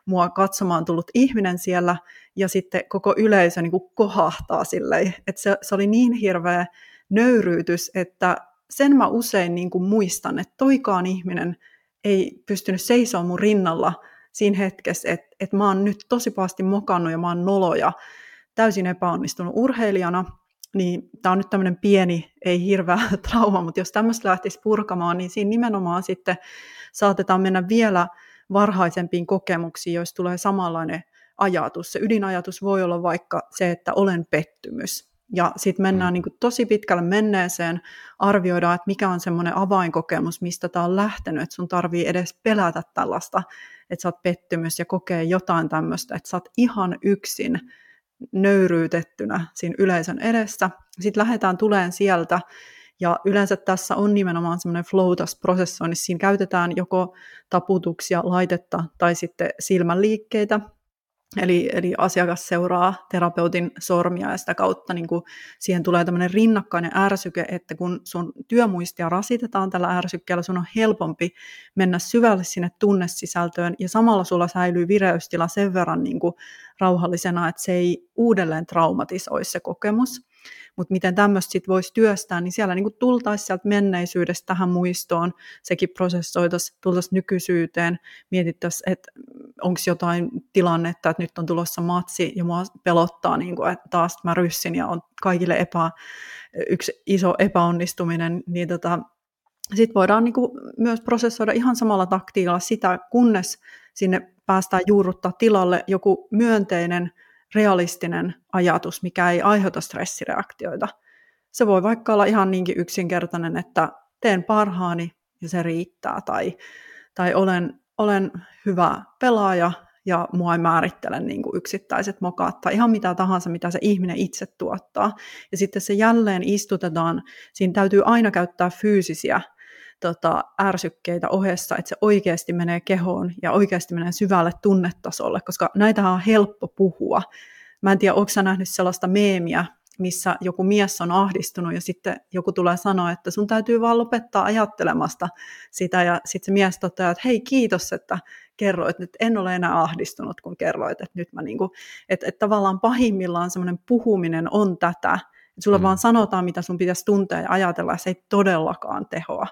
mua katsomaan tullut ihminen siellä. Ja sitten koko yleisö niin kuin kohahtaa silleen, että se, se oli niin hirveä nöyryytys, että sen mä usein niin kuin muistan, että toikaan ihminen ei pystynyt seisomaan mun rinnalla siinä hetkessä, että, että mä oon nyt tosi pahasti mokannut ja mä oon nolo ja täysin epäonnistunut urheilijana, niin tämä on nyt tämmöinen pieni, ei hirveä trauma, mutta jos tämmöistä lähtisi purkamaan, niin siinä nimenomaan sitten saatetaan mennä vielä varhaisempiin kokemuksiin, joista tulee samanlainen ajatus. Se ydinajatus voi olla vaikka se, että olen pettymys. Ja sitten mennään mm. niin kuin tosi pitkälle menneeseen, arvioidaan, että mikä on semmoinen avainkokemus, mistä tämä on lähtenyt, että sun tarvii edes pelätä tällaista, että sä oot pettymys ja kokee jotain tämmöistä, että sä oot ihan yksin nöyryytettynä siinä yleisön edessä. Sitten lähdetään tuleen sieltä, ja yleensä tässä on nimenomaan semmoinen flow prosessoinnissa. Siinä käytetään joko taputuksia, laitetta tai sitten silmänliikkeitä, Eli, eli asiakas seuraa terapeutin sormia ja sitä kautta niin kuin siihen tulee tämmöinen rinnakkainen ärsyke, että kun sun työmuistia rasitetaan tällä ärsykkeellä, sun on helpompi mennä syvälle sinne tunnesisältöön ja samalla sulla säilyy vireystila sen verran niin kuin rauhallisena, että se ei uudelleen traumatisoi se kokemus. Mutta miten tämmöistä sitten voisi työstää, niin siellä niinku tultaisiin sieltä menneisyydestä tähän muistoon, sekin prosessoitaisiin, tultaisiin nykyisyyteen, mietittäisiin, että onko jotain tilannetta, että nyt on tulossa matsi ja mua pelottaa, niin kuin, että taas mä ryssin ja on kaikille epä, yksi iso epäonnistuminen, niin tota, sitten voidaan niin kuin myös prosessoida ihan samalla taktiikalla sitä, kunnes sinne päästään juurruttaa tilalle joku myönteinen realistinen ajatus, mikä ei aiheuta stressireaktioita. Se voi vaikka olla ihan niinkin yksinkertainen, että teen parhaani ja se riittää, tai, tai olen, olen hyvä pelaaja ja mua ei määrittele niin kuin yksittäiset mokaat tai ihan mitä tahansa, mitä se ihminen itse tuottaa. Ja sitten se jälleen istutetaan, siinä täytyy aina käyttää fyysisiä tota, ärsykkeitä ohessa, että se oikeasti menee kehoon ja oikeasti menee syvälle tunnetasolle, koska näitä on helppo puhua. Mä en tiedä, onko sä nähnyt sellaista meemiä, missä joku mies on ahdistunut ja sitten joku tulee sanoa, että sun täytyy vaan lopettaa ajattelemasta sitä ja sitten se mies toteaa, että hei kiitos, että kerroit, että en ole enää ahdistunut, kun kerroit, että nyt mä niinku, että, että tavallaan pahimmillaan semmoinen puhuminen on tätä, että sulla mm. vaan sanotaan, mitä sun pitäisi tuntea ja ajatella, ja se ei todellakaan tehoa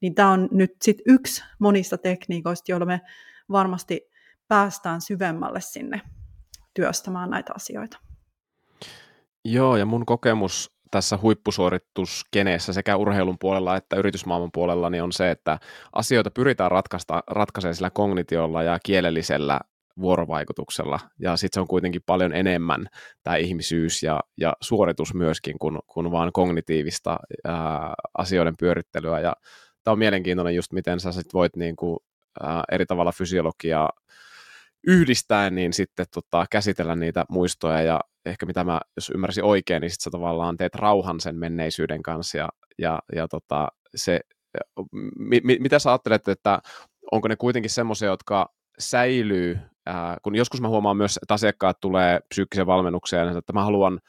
niin tämä on nyt sit yksi monista tekniikoista, joilla me varmasti päästään syvemmälle sinne työstämään näitä asioita. Joo, ja mun kokemus tässä huippusuorituskeneessä sekä urheilun puolella että yritysmaailman puolella niin on se, että asioita pyritään ratkaista, ratkaisemaan sillä kognitiolla ja kielellisellä vuorovaikutuksella, ja sitten se on kuitenkin paljon enemmän tämä ihmisyys ja, ja suoritus myöskin kuin, kuin vaan kognitiivista ää, asioiden pyörittelyä, ja tämä on mielenkiintoinen just, miten sä sit voit niin kuin, ää, eri tavalla fysiologiaa yhdistäen, niin sitten tota, käsitellä niitä muistoja. Ja ehkä mitä mä, jos ymmärsin oikein, niin sitten sä tavallaan teet rauhan sen menneisyyden kanssa ja, ja, ja tota, se, mi, mi, mitä sä ajattelet, että onko ne kuitenkin semmoisia, jotka säilyy, ää, kun joskus mä huomaan myös, että asiakkaat tulee psyykkisen valmennukseen, että mä haluan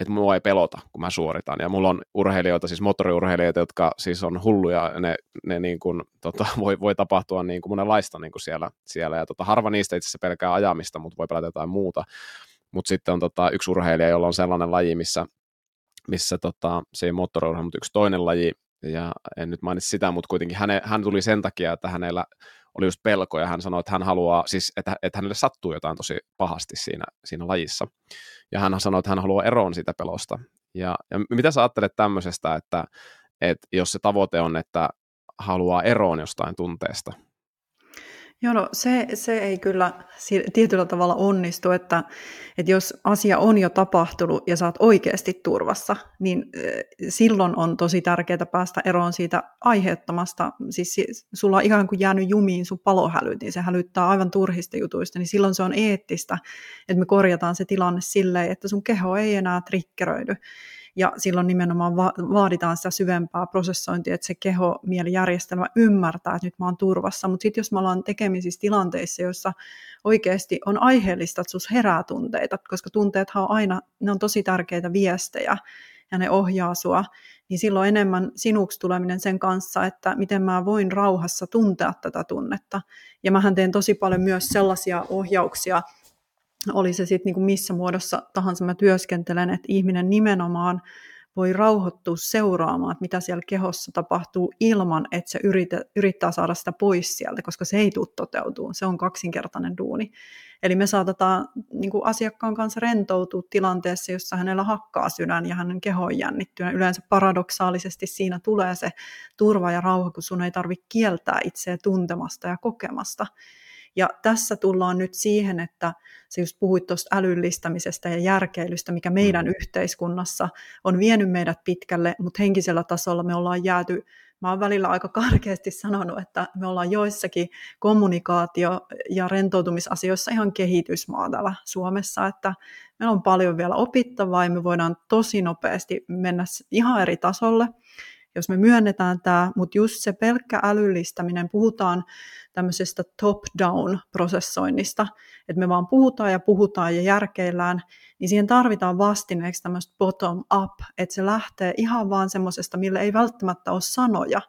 että mua ei pelota, kun mä suoritan. Ja mulla on urheilijoita, siis moottoriurheilijoita, jotka siis on hulluja, ja ne, ne niin kuin, tota, voi, voi tapahtua niin kuin monenlaista niin kuin siellä, siellä. Ja tota, harva niistä itse asiassa pelkää ajamista, mutta voi pelätä jotain muuta. Mutta sitten on tota, yksi urheilija, jolla on sellainen laji, missä, missä tota, se ei moottoriurheilu, mutta yksi toinen laji, ja en nyt mainitsi sitä, mutta kuitenkin häne, hän tuli sen takia, että hänellä oli just pelko, ja hän sanoi, että hän haluaa, siis, että, että hänelle sattuu jotain tosi pahasti siinä, siinä lajissa. Ja hän sanoi, että hän haluaa eroon siitä pelosta. Ja, ja mitä sä ajattelet tämmöisestä, että, että jos se tavoite on, että haluaa eroon jostain tunteesta, Joo, no se, se ei kyllä tietyllä tavalla onnistu, että, että jos asia on jo tapahtunut ja saat oikeasti turvassa, niin silloin on tosi tärkeää päästä eroon siitä aiheuttamasta, siis sulla on ikään kuin jäänyt jumiin sun palohälyt, niin se hälyttää aivan turhista jutuista, niin silloin se on eettistä, että me korjataan se tilanne silleen, että sun keho ei enää trikkeröidy ja silloin nimenomaan va- vaaditaan sitä syvempää prosessointia, että se keho, mieli, järjestelmä ymmärtää, että nyt mä oon turvassa. Mutta sitten jos me ollaan tekemisissä tilanteissa, joissa oikeasti on aiheellista, että sus herää tunteita, koska tunteethan on aina, ne on tosi tärkeitä viestejä, ja ne ohjaa sua, niin silloin enemmän sinuksi tuleminen sen kanssa, että miten mä voin rauhassa tuntea tätä tunnetta. Ja mähän teen tosi paljon myös sellaisia ohjauksia, oli se sitten niinku missä muodossa tahansa mä työskentelen, että ihminen nimenomaan voi rauhoittua seuraamaan, että mitä siellä kehossa tapahtuu ilman, että se yrittää, yrittää saada sitä pois sieltä, koska se ei tule toteutumaan. Se on kaksinkertainen duuni. Eli me saatetaan niin kuin asiakkaan kanssa rentoutua tilanteessa, jossa hänellä hakkaa sydän ja hänen keho on jännittynyt. Yleensä paradoksaalisesti siinä tulee se turva ja rauha, kun sun ei tarvitse kieltää itseä tuntemasta ja kokemasta. Ja tässä tullaan nyt siihen, että se just puhuit tuosta älyllistämisestä ja järkeilystä, mikä meidän mm. yhteiskunnassa on vienyt meidät pitkälle, mutta henkisellä tasolla me ollaan jääty mä oon välillä aika karkeasti sanonut, että me ollaan joissakin kommunikaatio- ja rentoutumisasioissa ihan kehitysmaa täällä Suomessa, että meillä on paljon vielä opittavaa ja me voidaan tosi nopeasti mennä ihan eri tasolle jos me myönnetään tämä, mutta just se pelkkä älyllistäminen, puhutaan tämmöisestä top-down prosessoinnista, että me vaan puhutaan ja puhutaan ja järkeillään, niin siihen tarvitaan vastineeksi tämmöistä bottom-up, että se lähtee ihan vaan semmoisesta, millä ei välttämättä ole sanoja,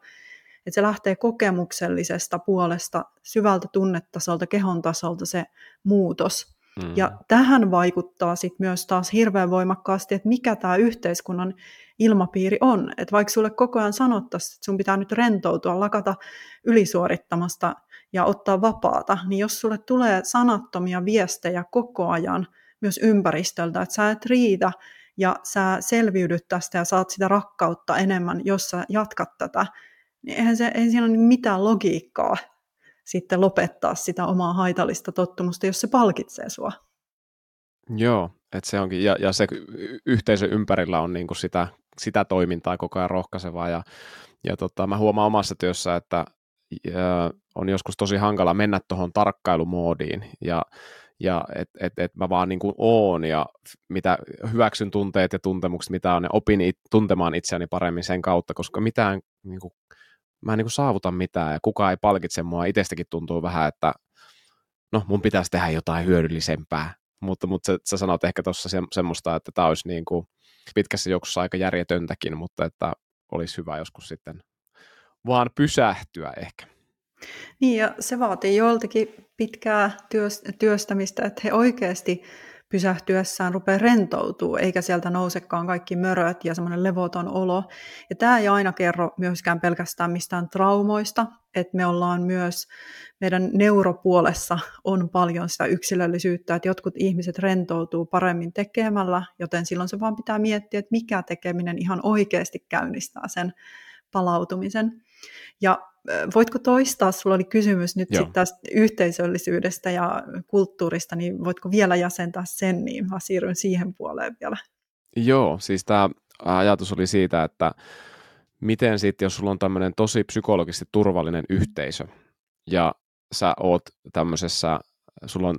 että se lähtee kokemuksellisesta puolesta, syvältä tunnetasolta, kehon tasolta se muutos. Mm. Ja tähän vaikuttaa sitten myös taas hirveän voimakkaasti, että mikä tämä yhteiskunnan ilmapiiri on. Että vaikka sulle koko ajan sanottaisiin, että sun pitää nyt rentoutua, lakata ylisuorittamasta ja ottaa vapaata, niin jos sulle tulee sanattomia viestejä koko ajan myös ympäristöltä, että sä et riitä ja sä selviydyt tästä ja saat sitä rakkautta enemmän, jos sä jatkat tätä, niin eihän, se, eihän siinä ole mitään logiikkaa sitten lopettaa sitä omaa haitallista tottumusta, jos se palkitsee sua. Joo, että se onkin, ja, ja se yhteisö ympärillä on niin kuin sitä, sitä toimintaa koko ajan rohkaisevaa, ja, ja tota, mä huomaan omassa työssä, että ja on joskus tosi hankala mennä tuohon tarkkailumoodiin, ja, ja että et, et mä vaan niin kuin oon, ja mitä hyväksyn tunteet ja tuntemukset, mitä on, ja opin it, tuntemaan itseäni paremmin sen kautta, koska mitään niin kuin mä en niin kuin saavuta mitään ja kukaan ei palkitse mua. Itsestäkin tuntuu vähän, että no mun pitäisi tehdä jotain hyödyllisempää. Mutta, mutta sä, sä sanot ehkä tuossa se, semmoista, että tämä olisi niin kuin pitkässä juoksussa aika järjetöntäkin, mutta että olisi hyvä joskus sitten vaan pysähtyä ehkä. Niin ja se vaatii joiltakin pitkää työstämistä, että he oikeasti pysähtyessään rupeaa rentoutuu, eikä sieltä nousekaan kaikki möröt ja semmoinen levoton olo. Ja tämä ei aina kerro myöskään pelkästään mistään traumoista, että me ollaan myös, meidän neuropuolessa on paljon sitä yksilöllisyyttä, että jotkut ihmiset rentoutuu paremmin tekemällä, joten silloin se vaan pitää miettiä, että mikä tekeminen ihan oikeasti käynnistää sen palautumisen. Ja voitko toistaa, sulla oli kysymys nyt sit tästä yhteisöllisyydestä ja kulttuurista, niin voitko vielä jäsentää sen, niin mä siirryn siihen puoleen vielä. Joo, siis tämä ajatus oli siitä, että miten sitten, jos sulla on tämmöinen tosi psykologisesti turvallinen yhteisö, ja sä oot tämmöisessä, sulla on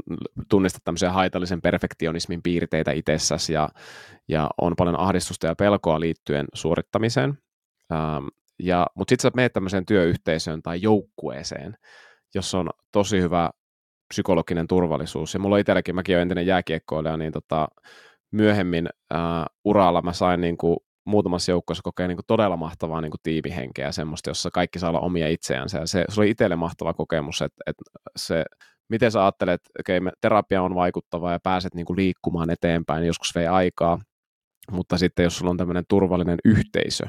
tunnistat tämmöisiä haitallisen perfektionismin piirteitä itsessäsi, ja, ja on paljon ahdistusta ja pelkoa liittyen suorittamiseen, ähm, ja, mutta sitten sä menet tämmöiseen työyhteisöön tai joukkueeseen, jossa on tosi hyvä psykologinen turvallisuus. Ja mulla itselläkin, mäkin olen entinen jääkiekkoilija, niin tota, myöhemmin ää, uralla mä sain niin kuin, muutamassa joukkueessa kokea niin kuin, todella mahtavaa niin kuin, tiimihenkeä, semmoista, jossa kaikki saa olla omia itseänsä. Ja se, se oli itselle mahtava kokemus, että, että se, miten sä ajattelet, että okay, terapia on vaikuttava ja pääset niin kuin, liikkumaan eteenpäin, joskus vei aikaa, mutta sitten jos sulla on tämmöinen turvallinen yhteisö,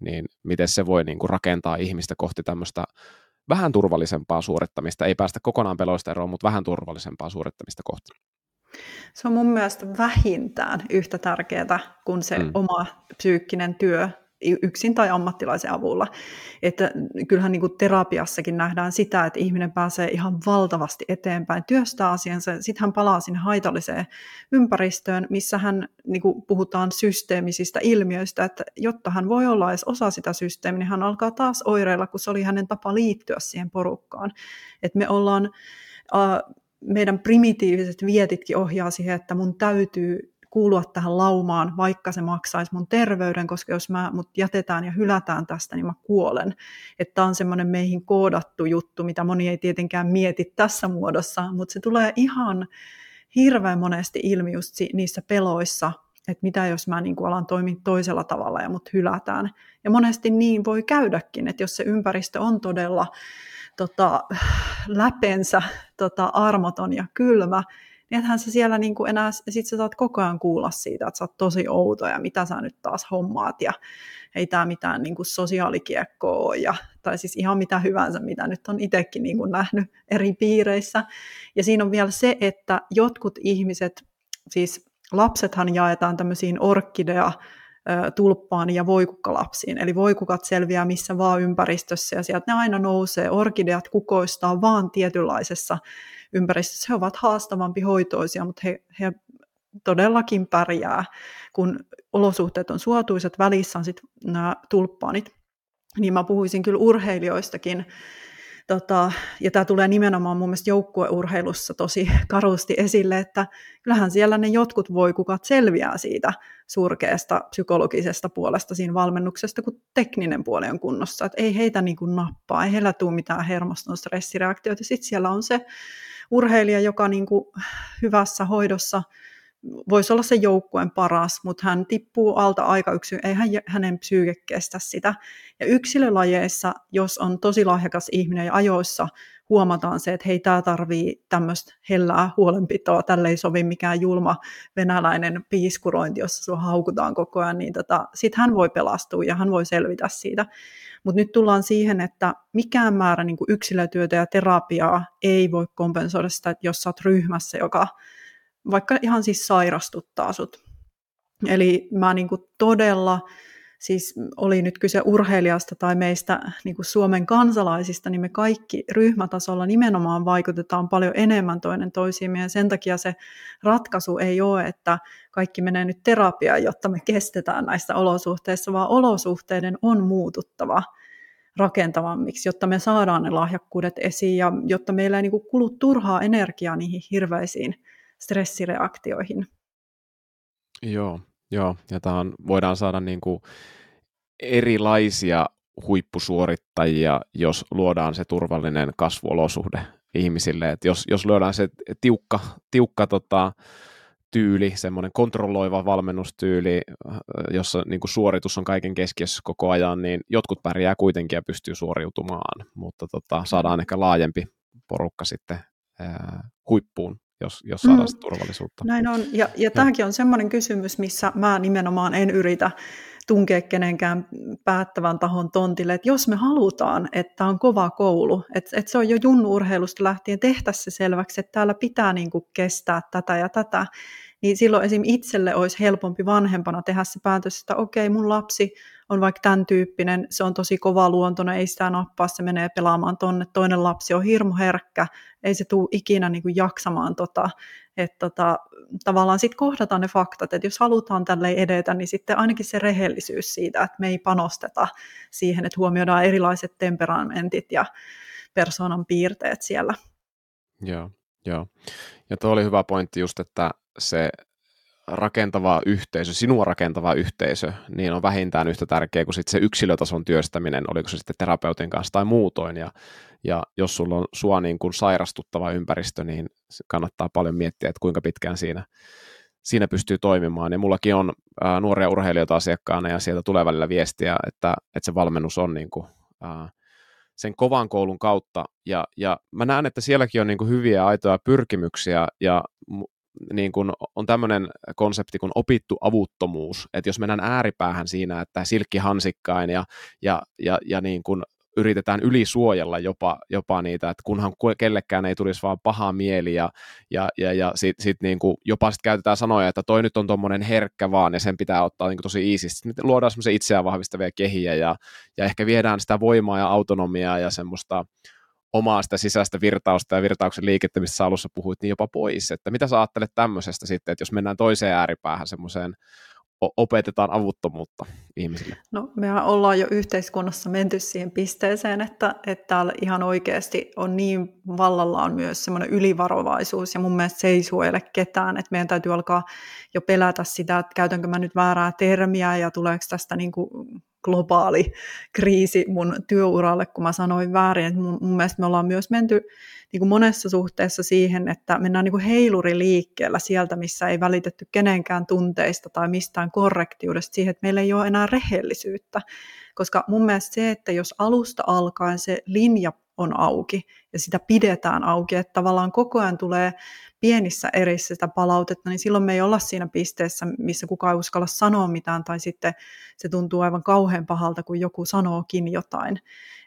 niin miten se voi niin kuin rakentaa ihmistä kohti tämmöistä vähän turvallisempaa suorittamista, ei päästä kokonaan peloista eroon, mutta vähän turvallisempaa suorittamista kohti. Se on mun mielestä vähintään yhtä tärkeää kuin se mm. oma psyykkinen työ yksin tai ammattilaisen avulla. Että kyllähän niin kuin terapiassakin nähdään sitä, että ihminen pääsee ihan valtavasti eteenpäin, työstää asiansa, sitten hän palaa sinne haitalliseen ympäristöön, missä hän niin kuin puhutaan systeemisistä ilmiöistä, että jotta hän voi olla edes osa sitä systeemiä, niin hän alkaa taas oireilla, kun se oli hänen tapa liittyä siihen porukkaan. Että me ollaan, meidän primitiiviset vietitkin ohjaa siihen, että mun täytyy kuulua tähän laumaan, vaikka se maksaisi mun terveyden, koska jos mä mut jätetään ja hylätään tästä, niin mä kuolen. Että on semmoinen meihin koodattu juttu, mitä moni ei tietenkään mieti tässä muodossa, mutta se tulee ihan hirveän monesti ilmi just niissä peloissa, että mitä jos mä niin alan toimia toisella tavalla ja mut hylätään. Ja monesti niin voi käydäkin, että jos se ympäristö on todella tota, läpensä tota, armoton ja kylmä, niin ethän sä siellä niin kuin enää, sit sä saat koko ajan kuulla siitä, että sä oot tosi outo ja mitä sä nyt taas hommaat ja ei tämä mitään niin kuin sosiaalikiekkoa ja, tai siis ihan mitä hyvänsä, mitä nyt on itsekin niin kuin nähnyt eri piireissä. Ja siinä on vielä se, että jotkut ihmiset, siis lapsethan jaetaan tämmöisiin orkidea tulppaan ja voikukkalapsiin. Eli voikukat selviää missä vaan ympäristössä ja sieltä ne aina nousee. Orkideat kukoistaa vaan tietynlaisessa ympäristössä. He ovat haastavampi hoitoisia, mutta he, he todellakin pärjää, kun olosuhteet on suotuisat, välissä on sitten nämä tulppaanit. Niin mä puhuisin kyllä urheilijoistakin, Tota, ja tämä tulee nimenomaan mun mielestä joukkueurheilussa tosi karusti esille, että kyllähän siellä ne jotkut voi kukat selviää siitä surkeasta psykologisesta puolesta siinä valmennuksesta, kun tekninen puoli on kunnossa. Et ei heitä niin kuin nappaa, ei heillä tule mitään hermoston stressireaktioita. Sitten siellä on se urheilija, joka niin kuin hyvässä hoidossa – voisi olla se joukkueen paras, mutta hän tippuu alta aika yksin, ei hän, hänen psyyke kestä sitä. Ja yksilölajeissa, jos on tosi lahjakas ihminen ja ajoissa huomataan se, että hei, tämä tarvii tämmöistä hellää huolenpitoa, tälle ei sovi mikään julma venäläinen piiskurointi, jossa sua haukutaan koko ajan, niin tota, sitten hän voi pelastua ja hän voi selvitä siitä. Mutta nyt tullaan siihen, että mikään määrä niin yksilötyötä ja terapiaa ei voi kompensoida sitä, että jos sä oot ryhmässä, joka vaikka ihan siis sairastuttaa sut. Eli mä niin todella, siis oli nyt kyse urheilijasta tai meistä niin kuin Suomen kansalaisista, niin me kaikki ryhmätasolla nimenomaan vaikutetaan paljon enemmän toinen toisiimme, ja sen takia se ratkaisu ei ole, että kaikki menee nyt terapiaan, jotta me kestetään näistä olosuhteissa, vaan olosuhteiden on muututtava rakentavammiksi, jotta me saadaan ne lahjakkuudet esiin ja jotta meillä ei niin kuin kulu turhaa energiaa niihin hirveisiin stressireaktioihin. Joo, joo. ja tähän voidaan saada niin kuin erilaisia huippusuorittajia, jos luodaan se turvallinen kasvuolosuhde ihmisille. Et jos, jos luodaan se tiukka, tiukka tota, tyyli, semmoinen kontrolloiva valmennustyyli, jossa niin kuin suoritus on kaiken keskiössä koko ajan, niin jotkut pärjää kuitenkin ja pystyy suoriutumaan, mutta tota, saadaan ehkä laajempi porukka sitten ää, huippuun jos, jos saadaan mm. turvallisuutta. Näin on, ja, ja tämäkin on semmoinen kysymys, missä mä nimenomaan en yritä tunkea kenenkään päättävän tahon tontille, että jos me halutaan, että on kova koulu, että, että se on jo junnuurheilusta lähtien tehtä se selväksi, että täällä pitää niin kuin kestää tätä ja tätä, niin silloin esim. itselle olisi helpompi vanhempana tehdä se päätös, että okei, mun lapsi on vaikka tämän tyyppinen, se on tosi kova luontoinen, ei sitä nappaa, se menee pelaamaan tonne, toinen lapsi on hirmu herkkä, ei se tule ikinä niin kuin jaksamaan tota, että tota, tavallaan sitten kohdataan ne faktat, että jos halutaan tälle edetä, niin sitten ainakin se rehellisyys siitä, että me ei panosteta siihen, että huomioidaan erilaiset temperamentit ja persoonan piirteet siellä. Joo, joo. Ja tuo oli hyvä pointti just, että se rakentava yhteisö, sinua rakentava yhteisö, niin on vähintään yhtä tärkeä kuin sit se yksilötason työstäminen, oliko se sitten terapeutin kanssa tai muutoin. Ja, ja jos sulla on sua niin kuin sairastuttava ympäristö, niin kannattaa paljon miettiä, että kuinka pitkään siinä, siinä pystyy toimimaan. Ja mullakin on ää, nuoria urheilijoita asiakkaana ja sieltä tulee välillä viestiä, että, että se valmennus on niin kuin, ää, sen kovan koulun kautta. Ja, ja mä näen, että sielläkin on niin kuin hyviä aitoja pyrkimyksiä ja niin kuin on tämmöinen konsepti kuin opittu avuttomuus, että jos mennään ääripäähän siinä, että silkki hansikkain ja, ja, ja, ja niin kuin yritetään ylisuojella jopa, jopa niitä, että kunhan kellekään ei tulisi vaan paha mieli ja, ja, ja, ja sit niin kuin jopa sit käytetään sanoja, että toi nyt on tuommoinen herkkä vaan ja sen pitää ottaa niin kuin tosi iisisti. Sitten luodaan semmoisia itseään vahvistavia kehiä ja, ja ehkä viedään sitä voimaa ja autonomiaa ja semmoista omaa sitä sisäistä virtausta ja virtauksen liikettä, mistä sä alussa puhuit, niin jopa pois. Että mitä sä ajattelet tämmöisestä sitten, että jos mennään toiseen ääripäähän semmoiseen opetetaan avuttomuutta ihmisille? No mehän ollaan jo yhteiskunnassa menty siihen pisteeseen, että, että täällä ihan oikeasti on niin vallallaan myös semmoinen ylivarovaisuus ja mun mielestä se ei suojele ketään, että meidän täytyy alkaa jo pelätä sitä, että käytänkö mä nyt väärää termiä ja tuleeko tästä niin kuin globaali kriisi mun työuralle, kun mä sanoin väärin. Että mun, mun mielestä me ollaan myös menty niin kuin monessa suhteessa siihen, että mennään niin kuin heiluri liikkeellä sieltä, missä ei välitetty kenenkään tunteista tai mistään korrektiudesta siihen, että meillä ei ole enää rehellisyyttä. Koska mun mielestä se, että jos alusta alkaen se linja on auki, ja sitä pidetään auki, että tavallaan koko ajan tulee pienissä erissä sitä palautetta, niin silloin me ei olla siinä pisteessä, missä kukaan ei uskalla sanoa mitään, tai sitten se tuntuu aivan kauhean pahalta, kun joku sanookin jotain.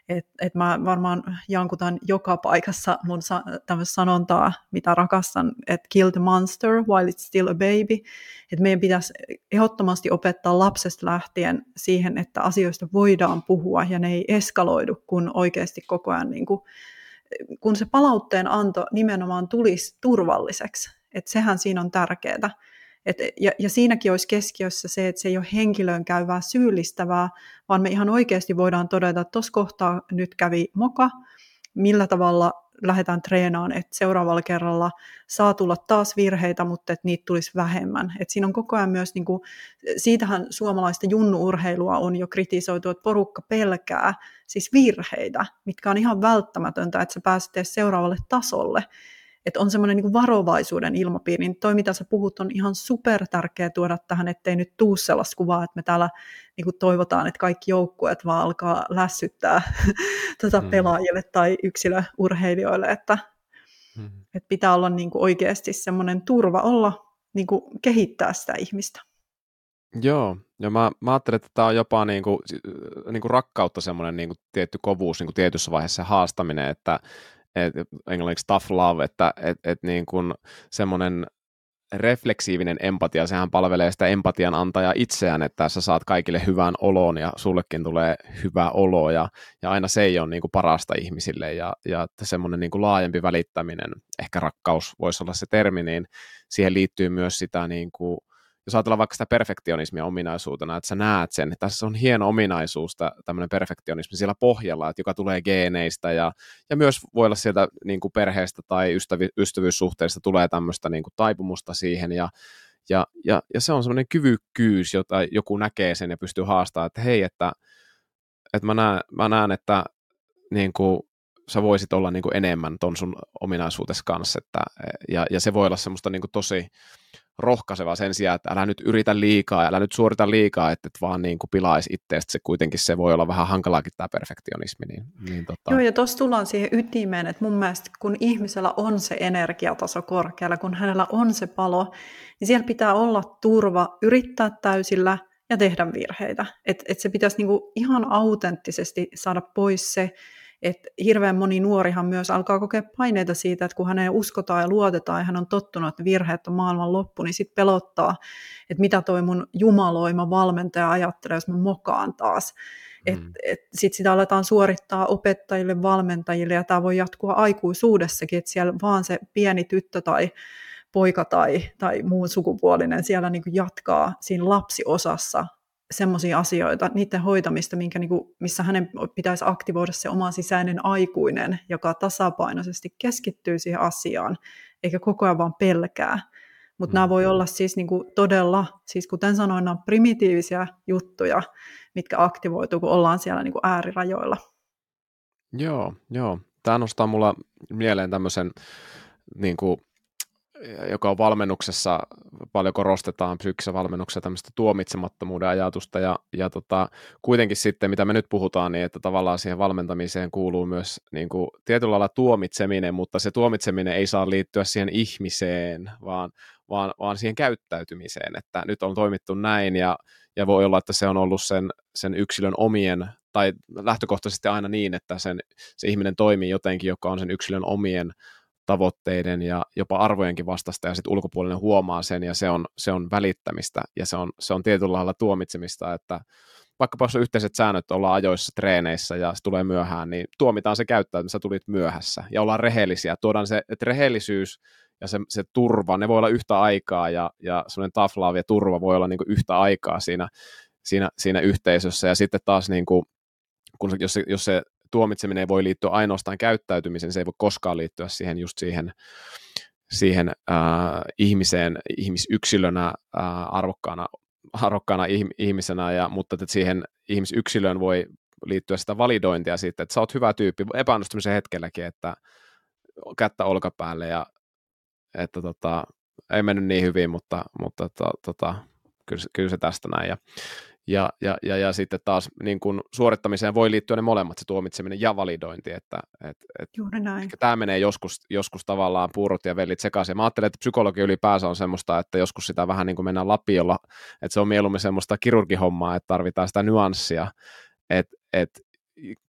Et, et mä varmaan jankutan joka paikassa mun sa- sanontaa, mitä rakastan, että kill the monster while it's still a baby. Et meidän pitäisi ehdottomasti opettaa lapsesta lähtien siihen, että asioista voidaan puhua ja ne ei eskaloidu, kun oikeasti koko ajan niin kuin, kun se palautteen anto nimenomaan tulisi turvalliseksi. Et sehän siinä on tärkeää. Et, ja, ja siinäkin olisi keskiössä se, että se ei ole henkilöön käyvää syyllistävää, vaan me ihan oikeasti voidaan todeta, että tuossa kohtaa nyt kävi moka, millä tavalla lähdetään treenaan, että seuraavalla kerralla saa tulla taas virheitä, mutta että niitä tulisi vähemmän. Et siinä on koko ajan myös, niin kuin, siitähän suomalaista junnuurheilua on jo kritisoitu, että porukka pelkää siis virheitä, mitkä on ihan välttämätöntä, että sä pääset seuraavalle tasolle että on semmoinen niin varovaisuuden ilmapiiri, niin toi mitä sä puhut on ihan super tärkeä tuoda tähän, ettei nyt tuu sellaista kuvaa, että me täällä niin kuin toivotaan, että kaikki joukkueet vaan alkaa lässyttää tota mm. pelaajille tai yksilöurheilijoille, että, mm. että pitää olla niin kuin oikeasti semmoinen turva olla, niin kuin kehittää sitä ihmistä. Joo, ja mä, mä ajattelen, että tämä on jopa niin kuin, niin kuin rakkautta semmoinen niin kuin tietty kovuus niin kuin tietyssä vaiheessa haastaminen, että et, englanniksi tough love, että et, et niin kuin semmoinen refleksiivinen empatia, sehän palvelee sitä empatian antajaa itseään, että sä saat kaikille hyvän olon ja sullekin tulee hyvä olo ja, ja aina se ei ole niin kuin parasta ihmisille ja, ja semmoinen niin kuin laajempi välittäminen, ehkä rakkaus voisi olla se termi, niin siihen liittyy myös sitä niin kuin jos ajatellaan vaikka sitä perfektionismia ominaisuutena, että sä näet sen, että tässä on hieno ominaisuus, tämmöinen perfektionismi siellä pohjalla, että joka tulee geeneistä ja, ja myös voi olla sieltä niin kuin perheestä tai ystävi, ystävyyssuhteista tulee tämmöistä niin kuin taipumusta siihen ja, ja, ja, ja se on semmoinen kyvykkyys, jota joku näkee sen ja pystyy haastamaan, että hei, että, että mä, näen, mä näen, että niin kuin, sä voisit olla niin kuin enemmän ton sun ominaisuutes kanssa, että, ja, ja se voi olla semmoista niin kuin tosi rohkaiseva sen sijaan, että älä nyt yritä liikaa, älä nyt suorita liikaa, että et vaan niin kuin pilaisi itseäsi, se kuitenkin se voi olla vähän hankalaakin tämä perfektionismi. Niin, niin tota... Joo, ja tuossa tullaan siihen ytimeen, että mun mielestä kun ihmisellä on se energiataso korkealla, kun hänellä on se palo, niin siellä pitää olla turva yrittää täysillä ja tehdä virheitä. Että et se pitäisi niinku ihan autenttisesti saada pois se, että hirveän moni nuorihan myös alkaa kokea paineita siitä, että kun häneen uskotaan ja luotetaan ja hän on tottunut, että virheet on maailman loppu, niin sitten pelottaa, että mitä toi mun jumaloima valmentaja ajattelee, jos mä mokaan taas. Mm. Et, et sitten sitä aletaan suorittaa opettajille, valmentajille ja tämä voi jatkua aikuisuudessakin, että siellä vaan se pieni tyttö tai poika tai, tai muun sukupuolinen siellä niin jatkaa siinä lapsiosassa semmoisia asioita, niiden hoitamista, minkä, niin kuin, missä hänen pitäisi aktivoida se oma sisäinen aikuinen, joka tasapainoisesti keskittyy siihen asiaan, eikä koko ajan vaan pelkää. Mutta mm. nämä voi olla siis niin kuin todella, siis kuten sanoin, nämä on primitiivisiä juttuja, mitkä aktivoituu, kun ollaan siellä niin kuin äärirajoilla. Joo, joo. Tämä nostaa mulla mieleen tämmöisen niin kuin joka on valmennuksessa, paljon korostetaan psyykkisessä valmennuksessa tämmöistä tuomitsemattomuuden ajatusta, ja, ja tota, kuitenkin sitten, mitä me nyt puhutaan, niin että tavallaan siihen valmentamiseen kuuluu myös niin kuin, tietyllä lailla tuomitseminen, mutta se tuomitseminen ei saa liittyä siihen ihmiseen, vaan, vaan, vaan siihen käyttäytymiseen, että nyt on toimittu näin, ja, ja voi olla, että se on ollut sen, sen yksilön omien, tai lähtökohtaisesti aina niin, että sen, se ihminen toimii jotenkin, joka on sen yksilön omien tavoitteiden ja jopa arvojenkin vastasta ja sitten ulkopuolinen huomaa sen ja se on, se on välittämistä ja se on, se on tietyllä lailla tuomitsemista, että vaikkapa jos yhteiset säännöt, ollaan ajoissa treeneissä ja se tulee myöhään, niin tuomitaan se käyttää, että sä tulit myöhässä ja ollaan rehellisiä. Tuodaan se, että rehellisyys ja se, se turva, ne voi olla yhtä aikaa ja, ja semmoinen tough love ja turva voi olla niin kuin yhtä aikaa siinä, siinä, siinä yhteisössä ja sitten taas niin kuin, kun se, jos, se, jos se tuomitseminen voi liittyä ainoastaan käyttäytymiseen, se ei voi koskaan liittyä siihen just siihen, siihen äh, ihmiseen, ihmisyksilönä, äh, arvokkaana, arvokkaana ihmisenä, ja, mutta että siihen ihmisyksilöön voi liittyä sitä validointia siitä, että sä oot hyvä tyyppi epäonnistumisen hetkelläkin, että kättä olkapäälle ja että tota, ei mennyt niin hyvin, mutta, mutta to, tota, kyllä, kyllä se tästä näin. Ja, Ja, ja, ja, ja sitten taas niin kun suorittamiseen voi liittyä ne molemmat, se tuomitseminen ja validointi. Että, et, et Juuri näin. Tämä menee joskus, joskus tavallaan puurot ja vellit sekaisin. Mä ajattelen, että psykologi ylipäänsä on semmoista, että joskus sitä vähän niin kuin mennään lapiolla, että se on mieluummin semmoista kirurgihommaa, että tarvitaan sitä nyanssia. Et, et,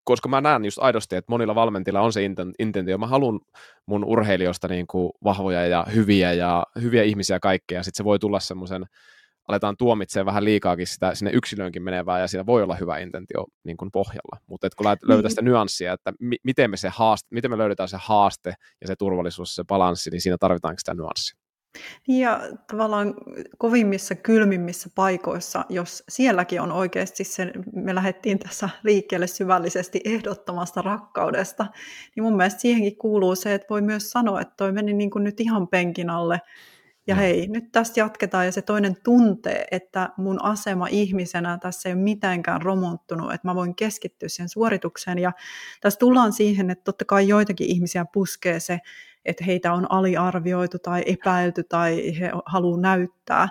koska mä näen just aidosti, että monilla valmentilla on se intentio. Mä haluan mun urheilijoista niin kuin vahvoja ja hyviä ja hyviä ihmisiä kaikkea, sitten se voi tulla semmoisen aletaan tuomitsemaan vähän liikaakin sitä sinne yksilöönkin menevää, ja siinä voi olla hyvä intentio niin kuin pohjalla. Mutta kun löytää niin. sitä nyanssia, että mi- miten, me se haaste, miten me löydetään se haaste ja se turvallisuus, se balanssi, niin siinä tarvitaan sitä nyanssia. Ja tavallaan kovimmissa, kylmimmissä paikoissa, jos sielläkin on oikeasti se, me lähdettiin tässä liikkeelle syvällisesti ehdottomasta rakkaudesta, niin mun mielestä siihenkin kuuluu se, että voi myös sanoa, että toi meni niin kuin nyt ihan penkin alle, ja hei, nyt tästä jatketaan ja se toinen tuntee, että mun asema ihmisenä tässä ei ole mitenkään romonttunut, että mä voin keskittyä sen suoritukseen. Ja tässä tullaan siihen, että totta kai joitakin ihmisiä puskee se, että heitä on aliarvioitu tai epäilty tai he haluaa näyttää.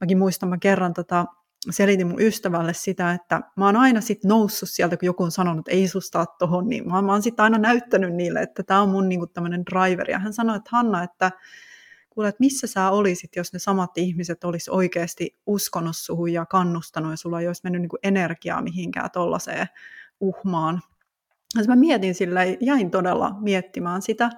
Mäkin muistan, mä kerran tota, selitin mun ystävälle sitä, että mä oon aina sit noussut sieltä, kun joku on sanonut, että ei susta ole tohon, niin mä, mä oon sitten aina näyttänyt niille, että tämä on mun niinku tämmöinen driver. Ja hän sanoi, että Hanna, että kuule, että missä sä olisit, jos ne samat ihmiset olisi oikeasti uskonut suhun ja kannustanut ja sulla ei olisi mennyt niin kuin energiaa mihinkään tuollaiseen uhmaan. Ja mä mietin sillä, jäin todella miettimään sitä.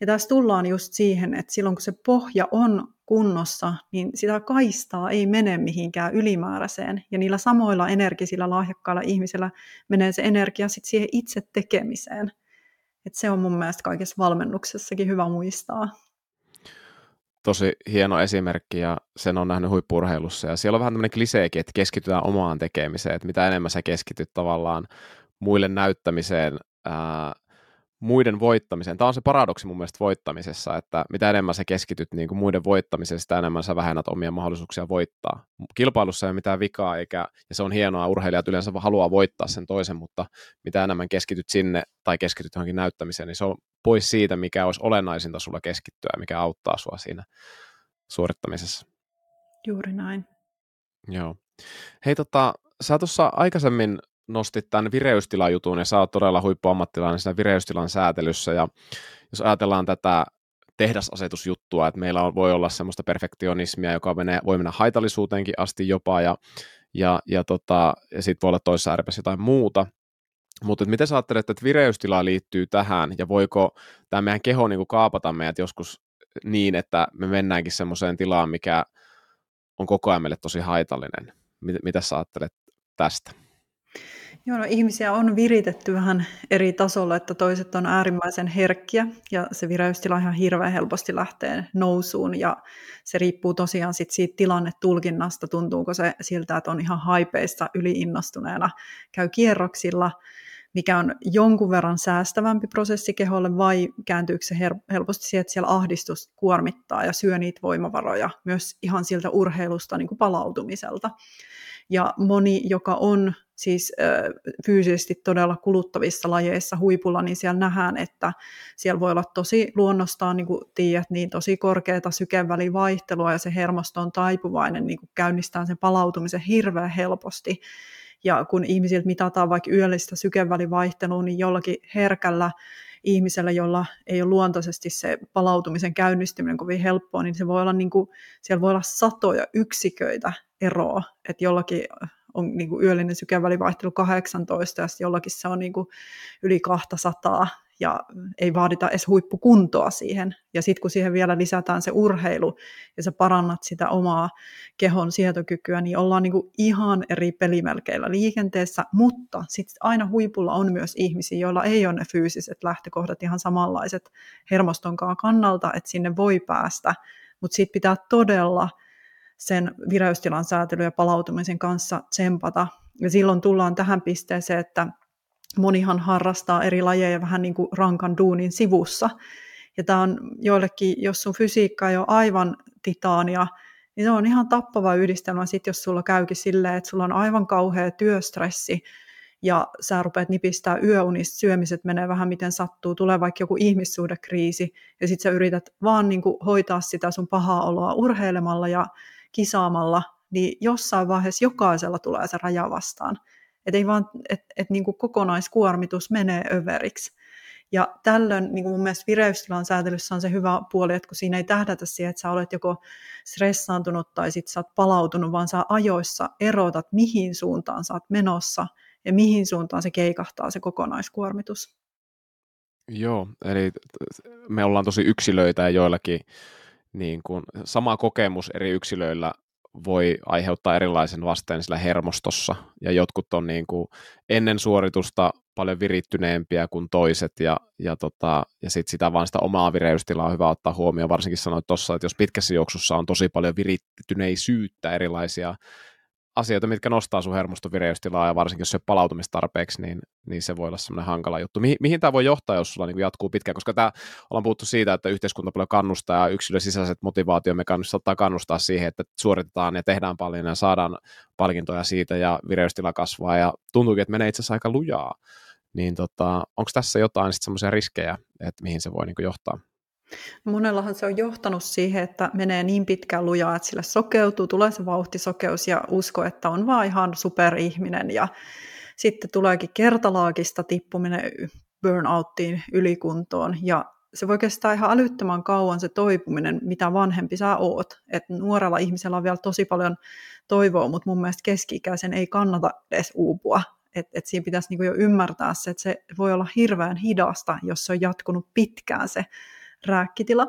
Ja tässä tullaan just siihen, että silloin kun se pohja on kunnossa, niin sitä kaistaa ei mene mihinkään ylimääräiseen. Ja niillä samoilla energisillä lahjakkailla ihmisillä menee se energia sitten siihen itse tekemiseen. Et se on mun mielestä kaikessa valmennuksessakin hyvä muistaa tosi hieno esimerkki ja sen on nähnyt huippurheilussa. Ja siellä on vähän tämmöinen kliseekin, että keskitytään omaan tekemiseen, että mitä enemmän sä keskityt tavallaan muille näyttämiseen, ää, muiden voittamiseen. Tämä on se paradoksi mun mielestä voittamisessa, että mitä enemmän sä keskityt niin kuin muiden voittamiseen, sitä enemmän sä vähennät omia mahdollisuuksia voittaa. Kilpailussa ei ole mitään vikaa, eikä, ja se on hienoa, urheilijat yleensä haluaa voittaa sen toisen, mutta mitä enemmän keskityt sinne tai keskityt johonkin näyttämiseen, niin se on pois siitä, mikä olisi olennaisinta sulla keskittyä ja mikä auttaa sua siinä suorittamisessa. Juuri näin. Joo. Hei tota, sä tuossa aikaisemmin nostit tämän vireystilajutun ja sä oot todella huippuammattilainen siinä vireystilan säätelyssä ja jos ajatellaan tätä tehdasasetusjuttua, että meillä on, voi olla semmoista perfektionismia, joka menee, voi mennä haitallisuuteenkin asti jopa ja, ja, ja, tota, ja sitten voi olla toisessa ääripässä jotain muuta, mutta miten sä ajattelet, että vireystila liittyy tähän ja voiko tämä meidän keho niin kaapata meidät joskus niin, että me mennäänkin semmoiseen tilaan, mikä on koko ajan meille tosi haitallinen. Mitä, mitä sä ajattelet tästä? Joo, no, ihmisiä on viritetty vähän eri tasolla, että toiset on äärimmäisen herkkiä ja se vireystila ihan hirveän helposti lähtee nousuun ja se riippuu tosiaan sit siitä tilannetulkinnasta, tuntuuko se siltä, että on ihan haipeista yliinnostuneena, käy kierroksilla, mikä on jonkun verran säästävämpi prosessi keholle vai kääntyykö se helposti siihen, että siellä ahdistus kuormittaa ja syö niitä voimavaroja myös ihan siltä urheilusta niin kuin palautumiselta. Ja moni, joka on siis fyysisesti todella kuluttavissa lajeissa huipulla, niin siellä nähdään, että siellä voi olla tosi luonnostaan, niin kuin tiedät, niin tosi korkeata sykevälivaihtelua ja se hermosto on taipuvainen niin kuin käynnistää sen palautumisen hirveän helposti. Ja kun ihmisiltä mitataan vaikka yöllistä sykevälivaihtelua, niin jollakin herkällä ihmisellä, jolla ei ole luontaisesti se palautumisen käynnistyminen kovin helppoa, niin se voi olla niin kuin, siellä voi olla satoja yksiköitä eroa, että jollakin on niin kuin yöllinen sykevälivaihtelu 18 ja jollakin se on niin kuin yli 200 ja ei vaadita edes huippukuntoa siihen. Ja sitten kun siihen vielä lisätään se urheilu ja sä parannat sitä omaa kehon sietokykyä, niin ollaan niin kuin ihan eri pelimelkeillä liikenteessä, mutta sitten aina huipulla on myös ihmisiä, joilla ei ole ne fyysiset lähtökohdat ihan samanlaiset hermostonkaan kannalta, että sinne voi päästä, mutta siitä pitää todella sen vireystilan säätelyn ja palautumisen kanssa tsempata. Ja silloin tullaan tähän pisteeseen, että monihan harrastaa eri lajeja vähän niin kuin rankan duunin sivussa. Ja tämä on joillekin, jos sun fysiikka ei ole aivan titaania, niin se on ihan tappava yhdistelmä sit, jos sulla käykin silleen, että sulla on aivan kauhea työstressi, ja sä rupeat nipistää yöunista, syömiset menee vähän miten sattuu, tulee vaikka joku ihmissuhdekriisi, ja sitten sä yrität vaan niin kuin hoitaa sitä sun pahaa oloa urheilemalla ja kisaamalla, niin jossain vaiheessa jokaisella tulee se raja vastaan. Että ei vaan, että et niin kokonaiskuormitus menee överiksi. Ja tällöin niin kuin mun mielestä vireystilan säätelyssä on se hyvä puoli, että kun siinä ei tähdätä siihen, että sä olet joko stressaantunut tai sitten sä oot palautunut, vaan sä ajoissa erotat, mihin suuntaan sä oot menossa ja mihin suuntaan se keikahtaa se kokonaiskuormitus. Joo, eli me ollaan tosi yksilöitä ja joillakin niin kuin, sama kokemus eri yksilöillä voi aiheuttaa erilaisen vasteen sillä hermostossa, ja jotkut on niin kuin ennen suoritusta paljon virittyneempiä kuin toiset, ja, ja, tota, ja sit sitä vaan sitä omaa vireystilaa on hyvä ottaa huomioon, varsinkin sanoit tuossa, että jos pitkässä juoksussa on tosi paljon virittyneisyyttä erilaisia asioita, mitkä nostaa sun hermostovireystilaa ja varsinkin jos se palautumistarpeeksi, niin, niin se voi olla semmoinen hankala juttu. Mihin, mihin tämä voi johtaa, jos sulla niin jatkuu pitkään? Koska tämä ollaan puhuttu siitä, että yhteiskunta paljon kannustaa ja yksilön sisäiset motivaatiomekanismit saattaa kannustaa siihen, että suoritetaan ja tehdään paljon ja saadaan palkintoja siitä ja vireystila kasvaa ja tuntuukin, että menee itse asiassa aika lujaa. Niin tota, onko tässä jotain semmoisia riskejä, että mihin se voi niin johtaa? Monellahan se on johtanut siihen, että menee niin pitkään lujaa, että sille sokeutuu, tulee se vauhtisokeus ja usko, että on vaan ihan superihminen ja sitten tuleekin kertalaakista tippuminen burnouttiin, ylikuntoon ja se voi kestää ihan älyttömän kauan se toipuminen, mitä vanhempi sä oot. Et nuorella ihmisellä on vielä tosi paljon toivoa, mutta mun mielestä keski-ikäisen ei kannata edes uupua. Et, et siinä pitäisi niinku jo ymmärtää se, että se voi olla hirveän hidasta, jos se on jatkunut pitkään se rääkkitila.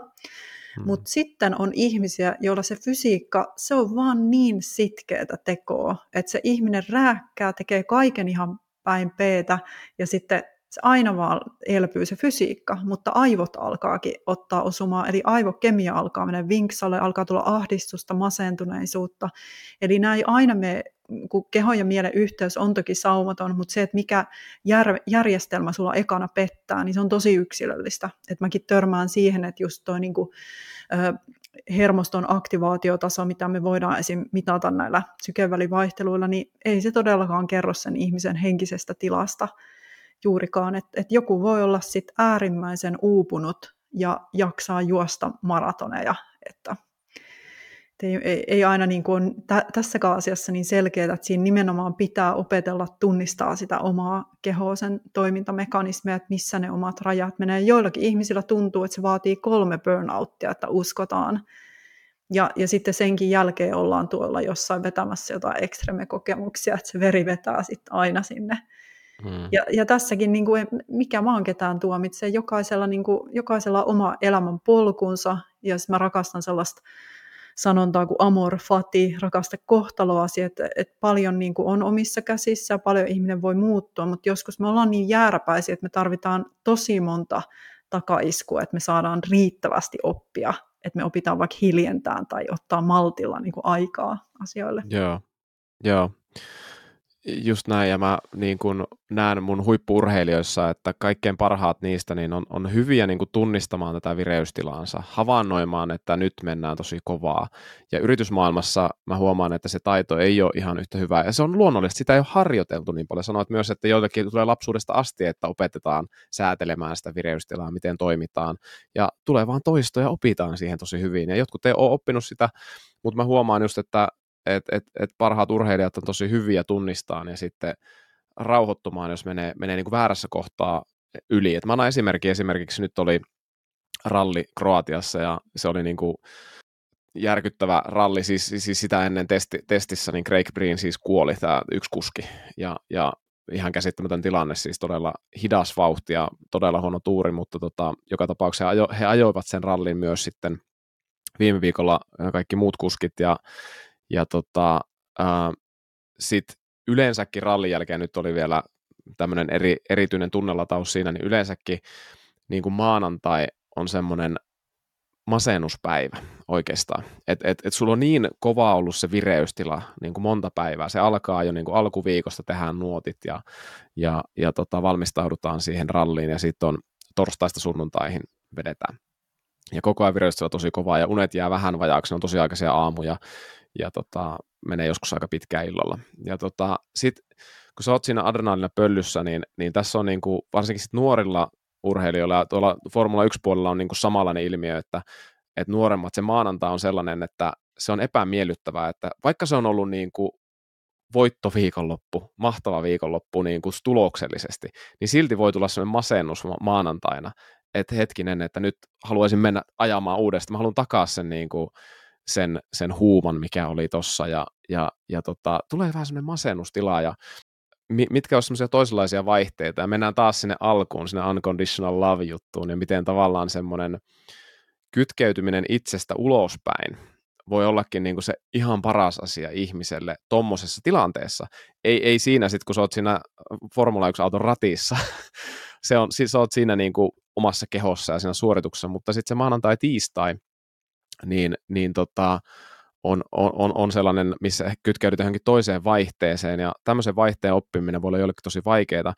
Hmm. Mutta sitten on ihmisiä, joilla se fysiikka, se on vaan niin sitkeätä tekoa, että se ihminen rääkkää, tekee kaiken ihan päin peetä ja sitten se aina vaan elpyy se fysiikka, mutta aivot alkaakin ottaa osumaan, eli aivokemia alkaa mennä vinksalle, alkaa tulla ahdistusta, masentuneisuutta. Eli nämä ei aina mene kun kehon ja mielen yhteys on toki saumaton, mutta se, että mikä jär, järjestelmä sulla ekana pettää, niin se on tosi yksilöllistä. Että mäkin törmään siihen, että just toi niin kuin, ö, hermoston aktivaatiotaso, mitä me voidaan esim. mitata näillä sykevälivaihteluilla, niin ei se todellakaan kerro sen ihmisen henkisestä tilasta juurikaan. Että et joku voi olla sit äärimmäisen uupunut ja jaksaa juosta maratoneja, että ei, ei, ei aina niin kuin tä, tässäkään asiassa niin selkeää, että siinä nimenomaan pitää opetella tunnistaa sitä omaa kehoa, sen toimintamekanismeja, että missä ne omat rajat menee. Joillakin ihmisillä tuntuu, että se vaatii kolme burnouttia, että uskotaan. Ja, ja sitten senkin jälkeen ollaan tuolla jossain vetämässä jotain ekstreme-kokemuksia, että se veri vetää sitten aina sinne. Hmm. Ja, ja tässäkin niin kuin, mikä maan ketään tuomitsee, jokaisella, niin kuin, jokaisella oma elämän polkunsa, ja mä rakastan sellaista sanontaa kuin amor fati, rakasta kohtaloasi, että, että paljon niin kuin on omissa käsissä ja paljon ihminen voi muuttua, mutta joskus me ollaan niin jääräpäisiä, että me tarvitaan tosi monta takaiskua, että me saadaan riittävästi oppia, että me opitaan vaikka hiljentään tai ottaa maltilla niin kuin aikaa asioille. Joo, joo. Just näin, ja mä niin kun näen mun huippuurheilijoissa, että kaikkein parhaat niistä niin on, on hyviä niin kun tunnistamaan tätä vireystilaansa, havainnoimaan, että nyt mennään tosi kovaa. Ja yritysmaailmassa mä huomaan, että se taito ei ole ihan yhtä hyvää, ja se on luonnollista, sitä ei ole harjoiteltu niin paljon. Sanoit myös, että joitakin tulee lapsuudesta asti, että opetetaan säätelemään sitä vireystilaa, miten toimitaan, ja tulee vaan toistoja, opitaan siihen tosi hyvin, ja jotkut ei ole oppinut sitä, mutta mä huomaan just, että että et, et parhaat urheilijat on tosi hyviä tunnistaan ja sitten rauhoittumaan, jos menee, menee niin kuin väärässä kohtaa yli. Et mä annan esimerkki, esimerkiksi nyt oli ralli Kroatiassa ja se oli niin kuin järkyttävä ralli, siis, siis sitä ennen testi, testissä niin Craig Breen siis kuoli, tämä yksi kuski, ja, ja ihan käsittämätön tilanne, siis todella hidas vauhti ja todella huono tuuri, mutta tota, joka tapauksessa he, ajo, he ajoivat sen rallin myös sitten viime viikolla kaikki muut kuskit, ja ja tota, äh, sitten yleensäkin rallin jälkeen nyt oli vielä tämmöinen eri, erityinen tunnelataus siinä, niin yleensäkin niin kuin maanantai on semmoinen masennuspäivä oikeastaan. Että et, et sulla on niin kova ollut se vireystila niin kuin monta päivää. Se alkaa jo niin kuin alkuviikosta, tehdään nuotit ja, ja, ja tota, valmistaudutaan siihen ralliin ja sitten on torstaista sunnuntaihin vedetään. Ja koko ajan vireystila tosi kovaa ja unet jää vähän vajaaksi, ne on tosi aikaisia aamuja ja tota, menee joskus aika pitkään illalla. Ja tota, sit, kun sä oot siinä adrenaalina pöllyssä, niin, niin tässä on niin kuin, varsinkin sit nuorilla urheilijoilla ja tuolla Formula 1 puolella on niin kuin samanlainen ilmiö, että, että nuoremmat, se maanantai on sellainen, että se on epämiellyttävää, että vaikka se on ollut niin kuin voitto viikonloppu, mahtava viikonloppu niin kuin tuloksellisesti, niin silti voi tulla sellainen masennus maanantaina, että hetkinen, että nyt haluaisin mennä ajamaan uudestaan, mä haluan takaa sen, niin kuin, sen, sen huuman, mikä oli tossa, ja, ja, ja tota, tulee vähän sellainen masennustila, ja mitkä on semmoisia toisenlaisia vaihteita, ja mennään taas sinne alkuun, sinne unconditional love-juttuun, ja miten tavallaan semmoinen kytkeytyminen itsestä ulospäin voi ollakin niin kuin se ihan paras asia ihmiselle tuommoisessa tilanteessa. Ei, ei siinä sitten, kun sä oot siinä Formula 1-auton ratissa, se on, sä oot siinä niin kuin omassa kehossa ja siinä suorituksessa, mutta sitten se maanantai-tiistai, niin, niin tota, on, on, on sellainen, missä kytkeydytään johonkin toiseen vaihteeseen, ja tämmöisen vaihteen oppiminen voi olla jollekin tosi vaikeaa.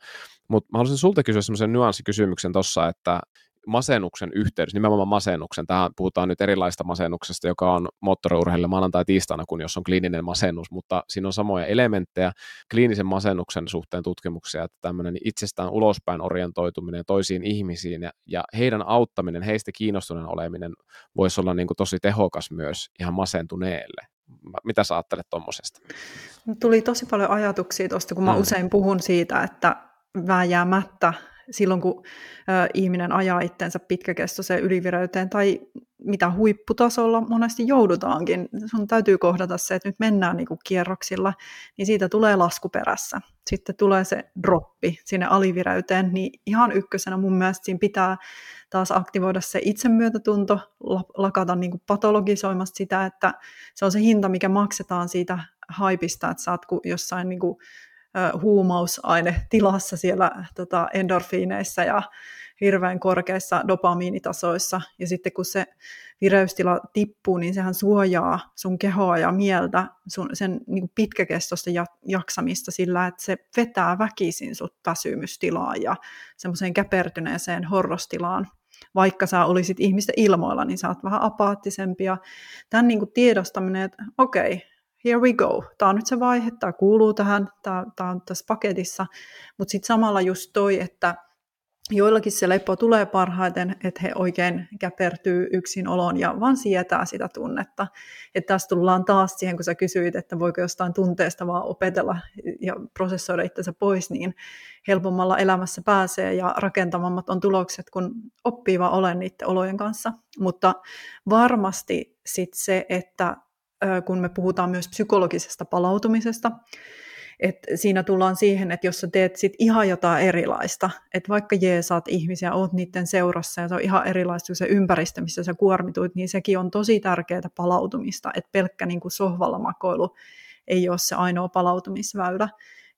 Mutta mä haluaisin sulta kysyä semmoisen nyanssikysymyksen tuossa, että masennuksen yhteydessä, nimenomaan masennuksen, tähän puhutaan nyt erilaista masennuksesta, joka on moottoriurheilijalle maanantai tiistaina, kun jos on kliininen masennus, mutta siinä on samoja elementtejä kliinisen masennuksen suhteen tutkimuksia, että tämmöinen itsestään ulospäin orientoituminen toisiin ihmisiin ja, ja heidän auttaminen, heistä kiinnostuneen oleminen voisi olla niin kuin tosi tehokas myös ihan masentuneelle. Mitä sä ajattelet tuommoisesta? Tuli tosi paljon ajatuksia tuosta, kun mä mm. usein puhun siitä, että vääjäämättä silloin, kun ö, ihminen ajaa itsensä pitkäkestoiseen ylivireyteen tai mitä huipputasolla monesti joudutaankin. Sun täytyy kohdata se, että nyt mennään niin kuin kierroksilla, niin siitä tulee laskuperässä. Sitten tulee se droppi sinne alivireyteen, niin ihan ykkösenä mun mielestä siinä pitää taas aktivoida se itsemyötätunto, lakata niin kuin patologisoimasta sitä, että se on se hinta, mikä maksetaan siitä haipista, että sä oot jossain niin kuin huumausaine tilassa siellä tota, endorfiineissa ja hirveän korkeissa dopamiinitasoissa. Ja sitten kun se vireystila tippuu, niin sehän suojaa sun kehoa ja mieltä, sun, sen niin kuin pitkäkestoista jaksamista sillä, että se vetää väkisin sut väsymystilaan ja semmoiseen käpertyneeseen horrostilaan. Vaikka sä olisit ihmisten ilmoilla, niin sä oot vähän apaattisempi. Ja tämän niin kuin tiedostaminen, että okei, here we go, tämä on nyt se vaihe, tämä kuuluu tähän, tämä, tämä on tässä paketissa, mutta sitten samalla just toi, että joillakin se lepo tulee parhaiten, että he oikein käpertyy yksin oloon ja vaan sietää sitä tunnetta. Että tässä tullaan taas siihen, kun sä kysyit, että voiko jostain tunteesta vaan opetella ja prosessoida itsensä pois, niin helpommalla elämässä pääsee ja rakentamammat on tulokset, kun oppii vaan olen niiden olojen kanssa. Mutta varmasti sitten se, että kun me puhutaan myös psykologisesta palautumisesta. Et siinä tullaan siihen, että jos sä teet sit ihan jotain erilaista, että vaikka jeesaat ihmisiä, oot niiden seurassa ja se on ihan erilaista kuin se ympäristö, missä sä kuormituit, niin sekin on tosi tärkeää palautumista, että pelkkä niin kuin sohvalla makoilu ei ole se ainoa palautumisväylä.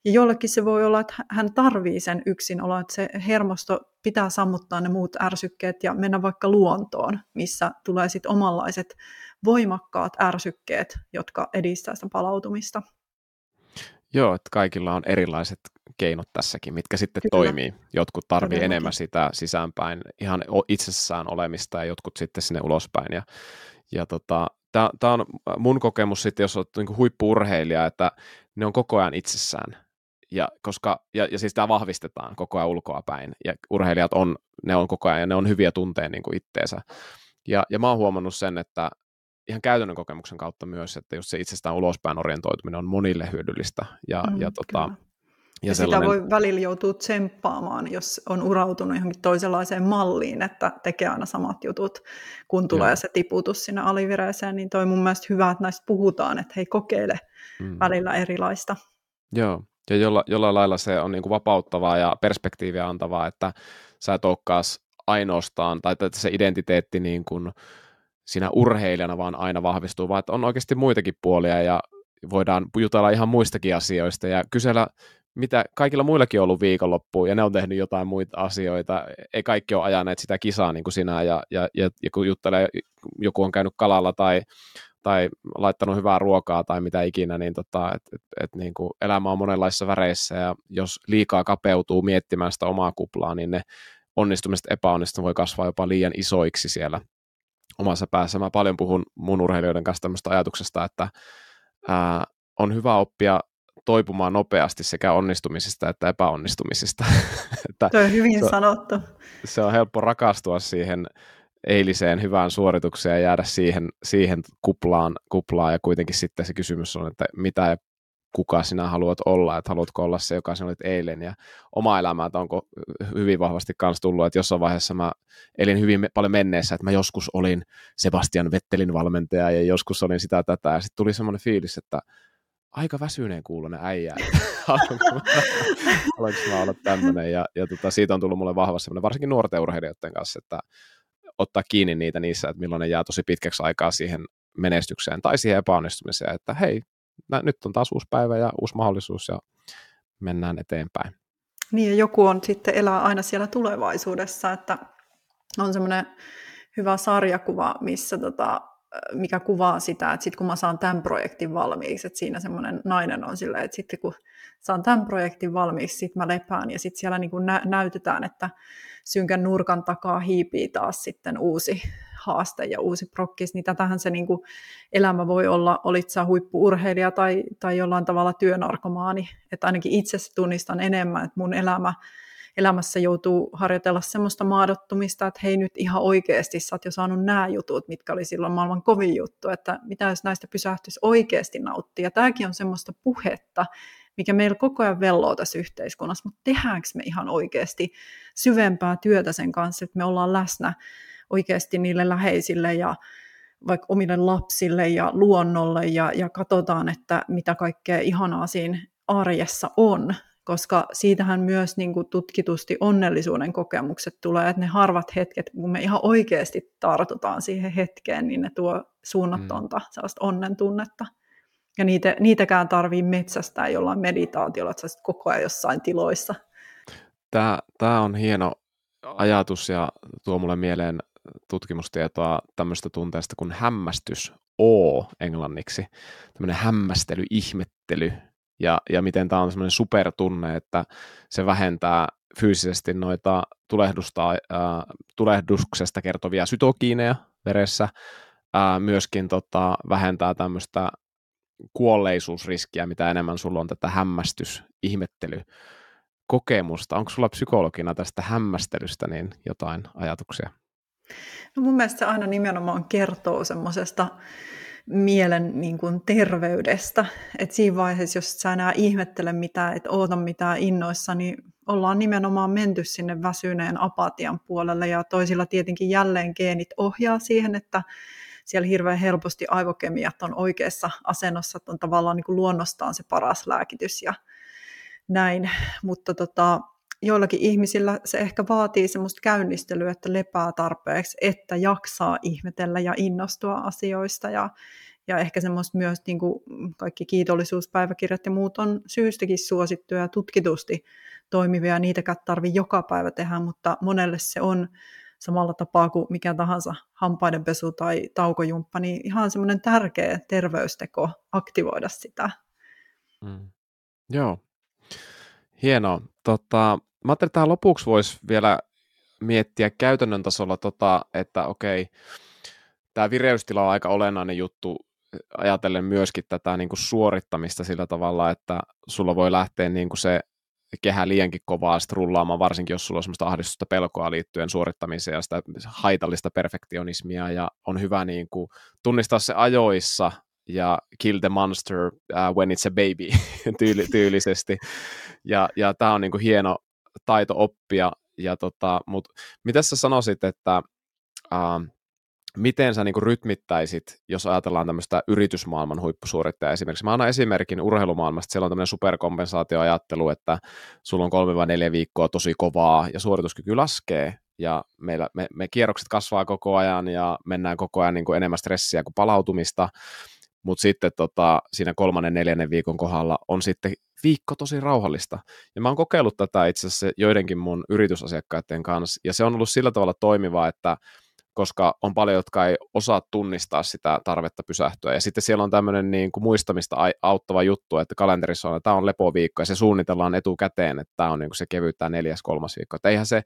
Ja jollekin se voi olla, että hän tarvii sen yksinolo, että se hermosto pitää sammuttaa ne muut ärsykkeet ja mennä vaikka luontoon, missä tulee sitten omanlaiset voimakkaat ärsykkeet, jotka edistää sitä palautumista. Joo, että kaikilla on erilaiset keinot tässäkin, mitkä sitten Kyllä. toimii. Jotkut tarvii enemmän sitä sisäänpäin ihan itsessään olemista ja jotkut sitten sinne ulospäin. Ja, ja tota, tämä on mun kokemus sitten, jos olet niin huippuurheilija, että ne on koko ajan itsessään. Ja, koska, ja, ja siis tämä vahvistetaan koko ajan ulkoa päin. Ja urheilijat on, ne on koko ajan ja ne on hyviä tunteen niin kuin itteensä. Ja, ja mä oon huomannut sen, että ihan käytännön kokemuksen kautta myös, että just se itsestään ulospäin orientoituminen on monille hyödyllistä. Ja, mm, ja, tota, ja, ja sellainen... sitä voi välillä joutua tsemppaamaan, jos on urautunut johonkin toisenlaiseen malliin, että tekee aina samat jutut, kun tulee Joo. se tiputus sinne alivireeseen, niin toi mun mielestä hyvä, että näistä puhutaan, että hei kokeile mm. välillä erilaista. Joo, ja jolla, jollain lailla se on niin kuin vapauttavaa ja perspektiiviä antavaa, että sä et olekaan ainoastaan, tai että se identiteetti niin kuin, siinä urheilijana vaan aina vahvistuu, vaan että on oikeasti muitakin puolia ja voidaan jutella ihan muistakin asioista ja kysellä, mitä kaikilla muillakin on ollut viikonloppu ja ne on tehnyt jotain muita asioita. Ei kaikki ole ajaneet sitä kisaa niin kuin sinä ja, ja, ja, ja kun juttelee, joku on käynyt kalalla tai, tai laittanut hyvää ruokaa tai mitä ikinä, niin, tota, et, et, et, niin kuin elämä on monenlaisissa väreissä ja jos liikaa kapeutuu miettimään sitä omaa kuplaa, niin ne onnistumiset epäonnistumiset voi kasvaa jopa liian isoiksi siellä omassa päässä. Mä paljon puhun mun urheilijoiden kanssa tämmöistä ajatuksesta, että ää, on hyvä oppia toipumaan nopeasti sekä onnistumisista että epäonnistumisista. että Tuo on hyvin se, sanottu. Se on helppo rakastua siihen eiliseen hyvään suoritukseen ja jäädä siihen, siihen kuplaan, kuplaan, ja kuitenkin sitten se kysymys on, että mitä ja kuka sinä haluat olla, että haluatko olla se, joka sinä olit eilen, ja oma elämä, että onko hyvin vahvasti kanssa tullut, että jossain vaiheessa mä elin hyvin paljon menneessä, että mä joskus olin Sebastian Vettelin valmentaja, ja joskus olin sitä tätä, ja sitten tuli semmoinen fiilis, että aika väsyneen kuulonen äijä, haluanko mä olla tämmöinen, ja, ja tota, siitä on tullut mulle vahva semmoinen, varsinkin nuorten urheilijoiden kanssa, että ottaa kiinni niitä niissä, että milloin ne jää tosi pitkäksi aikaa siihen menestykseen tai siihen epäonnistumiseen, että hei, nyt on taas uusi päivä ja uusi mahdollisuus ja mennään eteenpäin. Niin ja joku on sitten elää aina siellä tulevaisuudessa, että on semmoinen hyvä sarjakuva, missä tota, mikä kuvaa sitä, että sitten kun mä saan tämän projektin valmiiksi, että siinä semmoinen nainen on silleen, että sitten kun saan tämän projektin valmiiksi, sitten mä lepään ja sitten siellä niin kuin nä- näytetään, että synkän nurkan takaa hiipii taas sitten uusi haaste ja uusi prokkis, niin tätähän se niin kuin elämä voi olla, olit sä huippuurheilija tai, tai jollain tavalla työnarkomaani, että ainakin itse tunnistan enemmän, että mun elämä elämässä joutuu harjoitella semmoista maadottumista, että hei nyt ihan oikeasti sä oot jo saanut nämä jutut, mitkä oli silloin maailman kovin juttu, että mitä jos näistä pysähtyisi oikeasti nauttia. Tämäkin on semmoista puhetta, mikä meillä koko ajan velloo tässä yhteiskunnassa, mutta tehdäänkö me ihan oikeasti syvempää työtä sen kanssa, että me ollaan läsnä oikeasti niille läheisille ja vaikka omille lapsille ja luonnolle ja, ja katsotaan, että mitä kaikkea ihanaa siinä arjessa on, koska siitähän myös niin kuin tutkitusti onnellisuuden kokemukset tulee, että ne harvat hetket, kun me ihan oikeasti tartutaan siihen hetkeen, niin ne tuo suunnatonta mm. sellaista onnen tunnetta. Ja niitä, niitäkään tarvii metsästää jollain meditaatiolla, että sä koko ajan jossain tiloissa. Tämä, tämä on hieno ajatus ja tuo mulle mieleen tutkimustietoa tämmöistä tunteesta kuin hämmästys, O englanniksi, tämmöinen hämmästely, ihmettely, ja, ja miten tämä on semmoinen supertunne, että se vähentää fyysisesti noita tulehdusta, äh, tulehduksesta kertovia sytokiineja veressä, äh, myöskin tota, vähentää tämmöistä kuolleisuusriskiä, mitä enemmän sulla on tätä hämmästys, ihmettely, kokemusta. Onko sulla psykologina tästä hämmästelystä niin jotain ajatuksia? No mun mielestä se aina nimenomaan kertoo semmoisesta mielen niin kuin terveydestä. Et siinä vaiheessa, jos sä enää ihmettele mitään, et oota mitään innoissa, niin ollaan nimenomaan menty sinne väsyneen apatian puolelle ja toisilla tietenkin jälleen geenit ohjaa siihen, että siellä hirveän helposti aivokemiat on oikeassa asennossa, että on tavallaan niin kuin luonnostaan se paras lääkitys ja näin. Mutta tota, joillakin ihmisillä se ehkä vaatii semmoista käynnistelyä, että lepää tarpeeksi, että jaksaa ihmetellä ja innostua asioista ja, ja ehkä semmoista myös niin kuin kaikki kiitollisuuspäiväkirjat ja muut on syystäkin suosittuja ja tutkitusti toimivia, niitäkään tarvii joka päivä tehdä, mutta monelle se on samalla tapaa kuin mikä tahansa hampaidenpesu tai taukojumppa, niin ihan semmoinen tärkeä terveysteko aktivoida sitä. Mm. Joo, hienoa. Tota, Mä ajattelin, että tähän lopuksi voisi vielä miettiä käytännön tasolla, tota, että okei, tämä vireystila on aika olennainen juttu ajatellen myöskin tätä niin kuin suorittamista sillä tavalla, että sulla voi lähteä niin kuin se kehä liiankin kovaa sitten rullaamaan, varsinkin jos sulla on sellaista ahdistusta pelkoa liittyen suorittamiseen ja sitä haitallista perfektionismia, ja on hyvä niin kuin tunnistaa se ajoissa ja kill the monster uh, when it's a baby tyyli, tyylisesti. Ja, ja tämä on niin kuin hieno, taito oppia. Ja tota, mut mitä sä sanoisit, että uh, miten sä niinku rytmittäisit, jos ajatellaan tämmöistä yritysmaailman huippusuorittajaa esimerkiksi. Mä annan esimerkin urheilumaailmasta, siellä on tämmöinen superkompensaatioajattelu, että sulla on kolme vai neljä viikkoa tosi kovaa ja suorituskyky laskee ja meillä, me, me kierrokset kasvaa koko ajan ja mennään koko ajan niin kuin enemmän stressiä kuin palautumista, mutta sitten tota, siinä kolmannen, neljännen viikon kohdalla on sitten viikko tosi rauhallista. Ja mä oon kokeillut tätä itse asiassa joidenkin mun yritysasiakkaiden kanssa, ja se on ollut sillä tavalla toimivaa, että koska on paljon, jotka ei osaa tunnistaa sitä tarvetta pysähtyä. Ja sitten siellä on tämmöinen niin kuin muistamista auttava juttu, että kalenterissa on, että tämä on lepoviikko, ja se suunnitellaan etukäteen, että tämä on niin kuin se kevyt tämä neljäs, kolmas viikko. Että eihän se,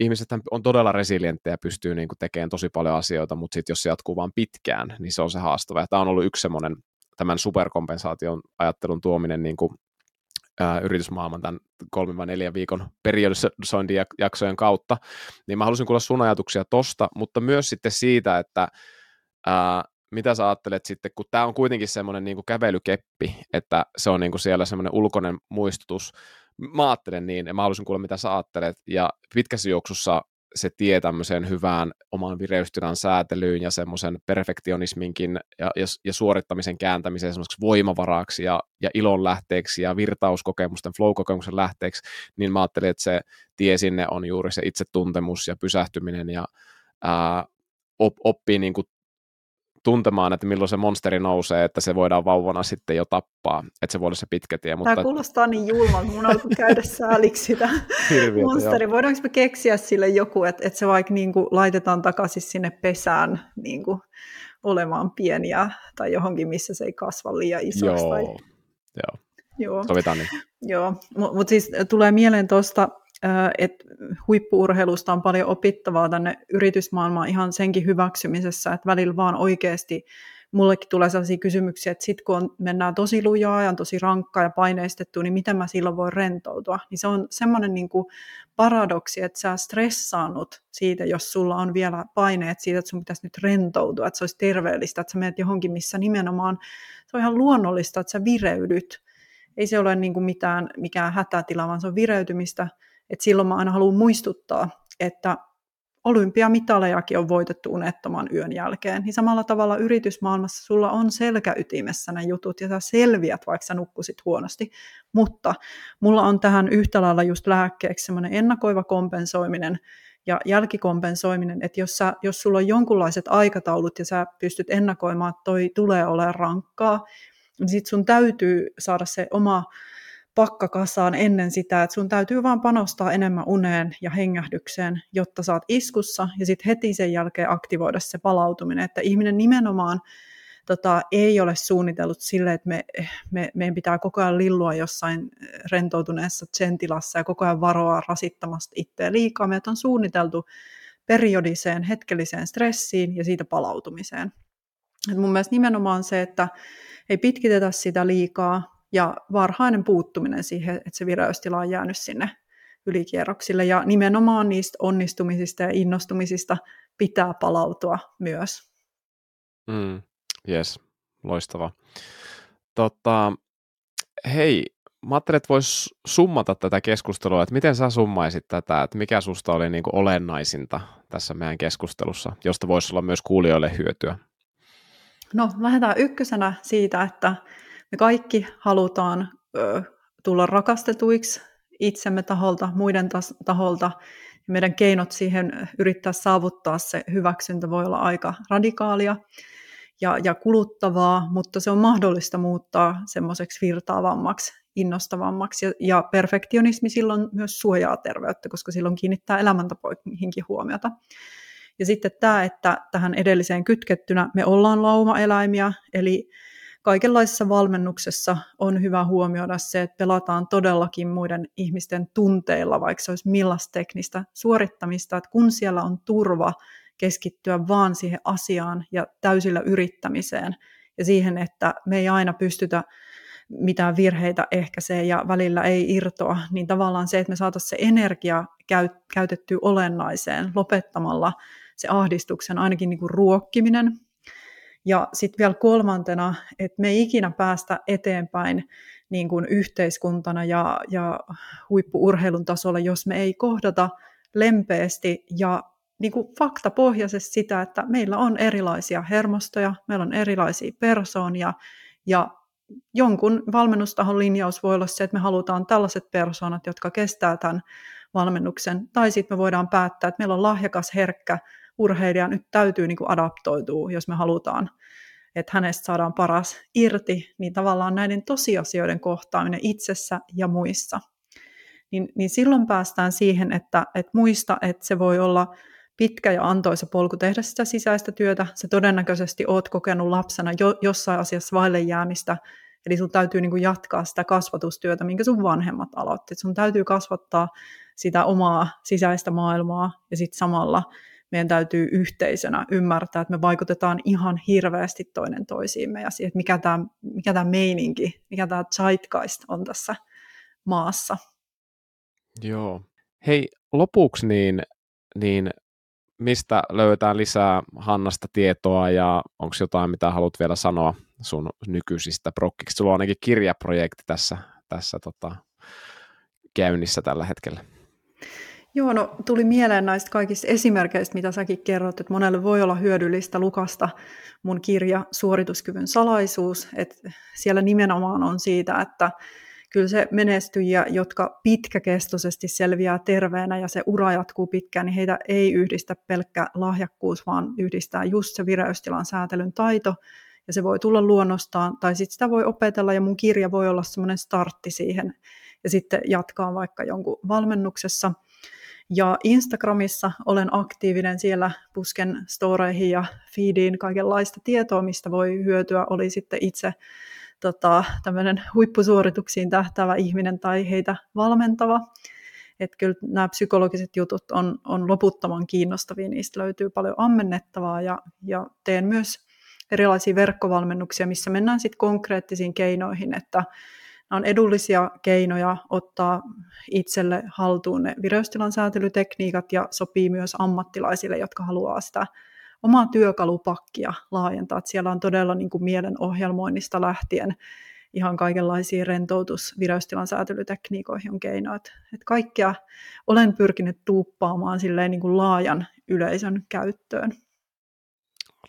ihmiset on todella resilienttejä ja pystyy niin kuin tekemään tosi paljon asioita, mutta sitten jos se jatkuu vaan pitkään, niin se on se haastava. Ja tämä on ollut yksi semmoinen tämän superkompensaation ajattelun tuominen niin kuin ää, yritysmaailman tämän kolmen vai neljän viikon periodisointijaksojen kautta, niin mä halusin kuulla sun ajatuksia tosta, mutta myös sitten siitä, että ää, mitä sä ajattelet sitten, kun tämä on kuitenkin semmoinen niin kävelykeppi, että se on niin kuin siellä semmoinen ulkoinen muistutus, mä ajattelen niin, ja mä haluaisin kuulla, mitä sä ajattelet, ja pitkässä juoksussa se tie tämmöiseen hyvään oman vireystilan säätelyyn ja semmoisen perfektionisminkin ja, ja, ja suorittamisen kääntämiseen semmoiseksi voimavaraksi ja, ja ilon lähteeksi ja virtauskokemusten, flow-kokemuksen lähteeksi, niin mä ajattelin, että se tie sinne on juuri se itsetuntemus ja pysähtyminen ja ää, op, oppii niin kuin tuntemaan, että milloin se monsteri nousee, että se voidaan vauvana sitten jo tappaa, että se voi olla se pitkä tie. Mutta... Tämä kuulostaa niin julmalta, mun alkoi käydä sääliksi sitä monsteri. Voidaanko me keksiä sille joku, että, että se vaikka niin kuin laitetaan takaisin sinne pesään niin kuin olemaan pieniä tai johonkin, missä se ei kasva liian isoksi. Joo, tai... joo. Joo. Sovitaan niin. Joo, mutta mut siis tulee mieleen tuosta että huippuurheilusta on paljon opittavaa tänne yritysmaailmaan ihan senkin hyväksymisessä, että välillä vaan oikeasti mullekin tulee sellaisia kysymyksiä, että sitten kun on, mennään tosi lujaa ja on tosi rankkaa ja paineistettu, niin miten mä silloin voi rentoutua? Niin se on semmoinen niin paradoksi, että sä stressaannut siitä, jos sulla on vielä paineet siitä, että sun pitäisi nyt rentoutua, että se olisi terveellistä, että sä menet johonkin, missä nimenomaan se on ihan luonnollista, että sä vireydyt. Ei se ole niin kuin mitään, mikään hätätila, vaan se on vireytymistä, et silloin mä aina haluan muistuttaa, että olympiamitalejakin on voitettu unettoman yön jälkeen. Niin samalla tavalla yritysmaailmassa sulla on selkäytimessä nämä jutut ja sä selviät, vaikka sä nukkusit huonosti. Mutta mulla on tähän yhtä lailla just lääkkeeksi semmoinen ennakoiva kompensoiminen ja jälkikompensoiminen, että jos, sä, jos sulla on jonkunlaiset aikataulut ja sä pystyt ennakoimaan, että toi tulee olemaan rankkaa, niin sit sun täytyy saada se oma pakkakasaan ennen sitä, että sun täytyy vaan panostaa enemmän uneen ja hengähdykseen, jotta saat iskussa ja sitten heti sen jälkeen aktivoida se palautuminen, että ihminen nimenomaan tota, ei ole suunnitellut sille, että me, me, meidän pitää koko ajan lillua jossain rentoutuneessa tilassa ja koko ajan varoa rasittamasta itseä liikaa. Meitä on suunniteltu periodiseen hetkelliseen stressiin ja siitä palautumiseen. Et mun mielestä nimenomaan se, että ei pitkitetä sitä liikaa, ja varhainen puuttuminen siihen, että se vireystila on jäänyt sinne ylikierroksille. Ja nimenomaan niistä onnistumisista ja innostumisista pitää palautua myös. Mm, yes, loistava. Tota, hei, mä ajattelin, että voisi summata tätä keskustelua, että miten sä summaisit tätä, että mikä susta oli niin kuin olennaisinta tässä meidän keskustelussa, josta voisi olla myös kuulijoille hyötyä? No, lähdetään ykkösenä siitä, että me kaikki halutaan ö, tulla rakastetuiksi itsemme taholta, muiden tas- taholta. Ja meidän keinot siihen yrittää saavuttaa se hyväksyntä voi olla aika radikaalia ja, ja kuluttavaa, mutta se on mahdollista muuttaa semmoiseksi virtaavammaksi, innostavammaksi. Ja, ja perfektionismi silloin myös suojaa terveyttä, koska silloin kiinnittää elämäntapoihinkin huomiota. Ja sitten tämä, että tähän edelliseen kytkettynä me ollaan laumaeläimiä, eli kaikenlaisessa valmennuksessa on hyvä huomioida se, että pelataan todellakin muiden ihmisten tunteilla, vaikka se olisi millaista teknistä suorittamista, että kun siellä on turva keskittyä vaan siihen asiaan ja täysillä yrittämiseen ja siihen, että me ei aina pystytä mitään virheitä ehkäisee ja välillä ei irtoa, niin tavallaan se, että me saataisiin se energia käytettyä olennaiseen lopettamalla se ahdistuksen ainakin niin kuin ruokkiminen ja sitten vielä kolmantena, että me ei ikinä päästä eteenpäin niin kuin yhteiskuntana ja, ja huippuurheilun tasolla, jos me ei kohdata lempeästi ja niin kuin faktapohjaisesti sitä, että meillä on erilaisia hermostoja, meillä on erilaisia persoonia ja jonkun valmennustahon linjaus voi olla se, että me halutaan tällaiset persoonat, jotka kestää tämän valmennuksen, tai sitten me voidaan päättää, että meillä on lahjakas, herkkä urheilija nyt täytyy niin kuin adaptoitua, jos me halutaan, että hänestä saadaan paras irti, niin tavallaan näiden tosiasioiden kohtaaminen itsessä ja muissa. Niin, niin silloin päästään siihen, että, että muista, että se voi olla pitkä ja antoisa polku tehdä sitä sisäistä työtä. Se todennäköisesti oot kokenut lapsena jo, jossain asiassa vaille jäämistä, eli sun täytyy niin kuin jatkaa sitä kasvatustyötä, minkä sun vanhemmat aloitti. Sun täytyy kasvattaa sitä omaa sisäistä maailmaa ja sitten samalla meidän täytyy yhteisönä ymmärtää, että me vaikutetaan ihan hirveästi toinen toisiimme ja siihen, mikä tämä, mikä tämä meininki, mikä tämä zeitgeist on tässä maassa. Joo. Hei, lopuksi niin, niin mistä löytää lisää Hannasta tietoa ja onko jotain, mitä haluat vielä sanoa sun nykyisistä prokkiksi? Sulla on ainakin kirjaprojekti tässä, tässä tota, käynnissä tällä hetkellä. Joo, no tuli mieleen näistä kaikista esimerkkeistä, mitä säkin kerrot, että monelle voi olla hyödyllistä lukasta mun kirja Suorituskyvyn salaisuus, että siellä nimenomaan on siitä, että kyllä se menestyjiä, jotka pitkäkestoisesti selviää terveenä ja se ura jatkuu pitkään, niin heitä ei yhdistä pelkkä lahjakkuus, vaan yhdistää just se vireystilan säätelyn taito, ja se voi tulla luonnostaan, tai sitten sitä voi opetella, ja mun kirja voi olla semmoinen startti siihen, ja sitten jatkaa vaikka jonkun valmennuksessa. Ja Instagramissa olen aktiivinen, siellä pusken storeihin ja feediin kaikenlaista tietoa, mistä voi hyötyä, oli sitten itse tota, tämmöinen huippusuorituksiin tähtäävä ihminen tai heitä valmentava. Että kyllä nämä psykologiset jutut on, on loputtoman kiinnostavia, niistä löytyy paljon ammennettavaa ja, ja teen myös erilaisia verkkovalmennuksia, missä mennään sitten konkreettisiin keinoihin, että nämä on edullisia keinoja ottaa itselle haltuun ne vireystilan säätelytekniikat ja sopii myös ammattilaisille, jotka haluaa sitä omaa työkalupakkia laajentaa. Että siellä on todella niin kuin mielen ohjelmoinnista lähtien ihan kaikenlaisia rentoutus, vireystilan säätelytekniikoihin on keinoja. Että, kaikkea olen pyrkinyt tuuppaamaan silleen niin kuin laajan yleisön käyttöön.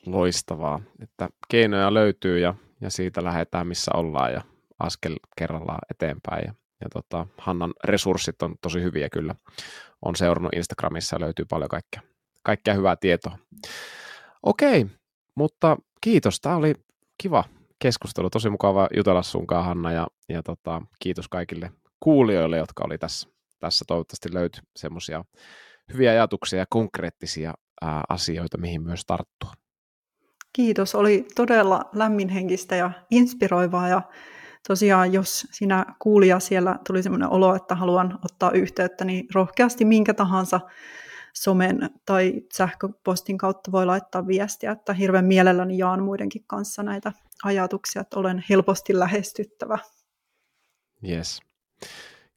Loistavaa, että keinoja löytyy ja, ja siitä lähdetään missä ollaan ja askel kerrallaan eteenpäin. Ja, ja tota, Hannan resurssit on tosi hyviä kyllä. On seurannut Instagramissa ja löytyy paljon kaikkea, kaikkea hyvää tietoa. Okei, mutta kiitos. Tämä oli kiva keskustelu. Tosi mukava jutella sunkaan, Hanna, ja, ja tota, kiitos kaikille kuulijoille, jotka oli tässä. Tässä toivottavasti löytyi semmoisia hyviä ajatuksia ja konkreettisia ää, asioita, mihin myös tarttua. Kiitos. Oli todella lämminhenkistä ja inspiroivaa ja tosiaan, jos sinä kuulija siellä tuli sellainen olo, että haluan ottaa yhteyttä, niin rohkeasti minkä tahansa somen tai sähköpostin kautta voi laittaa viestiä, että hirveän mielelläni jaan muidenkin kanssa näitä ajatuksia, että olen helposti lähestyttävä. Yes.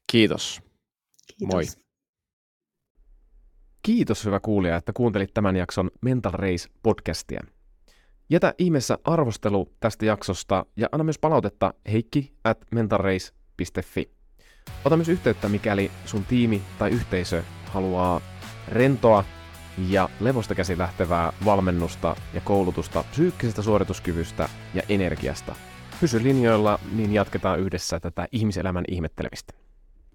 Kiitos. Kiitos. Moi. Kiitos hyvä kuulija, että kuuntelit tämän jakson Mental Race podcastia. Jätä ihmeessä arvostelu tästä jaksosta ja anna myös palautetta heikki at mentalrace.fi. Ota myös yhteyttä, mikäli sun tiimi tai yhteisö haluaa rentoa ja levosta käsin lähtevää valmennusta ja koulutusta psyykkisestä suorituskyvystä ja energiasta. Pysy linjoilla, niin jatketaan yhdessä tätä ihmiselämän ihmettelemistä.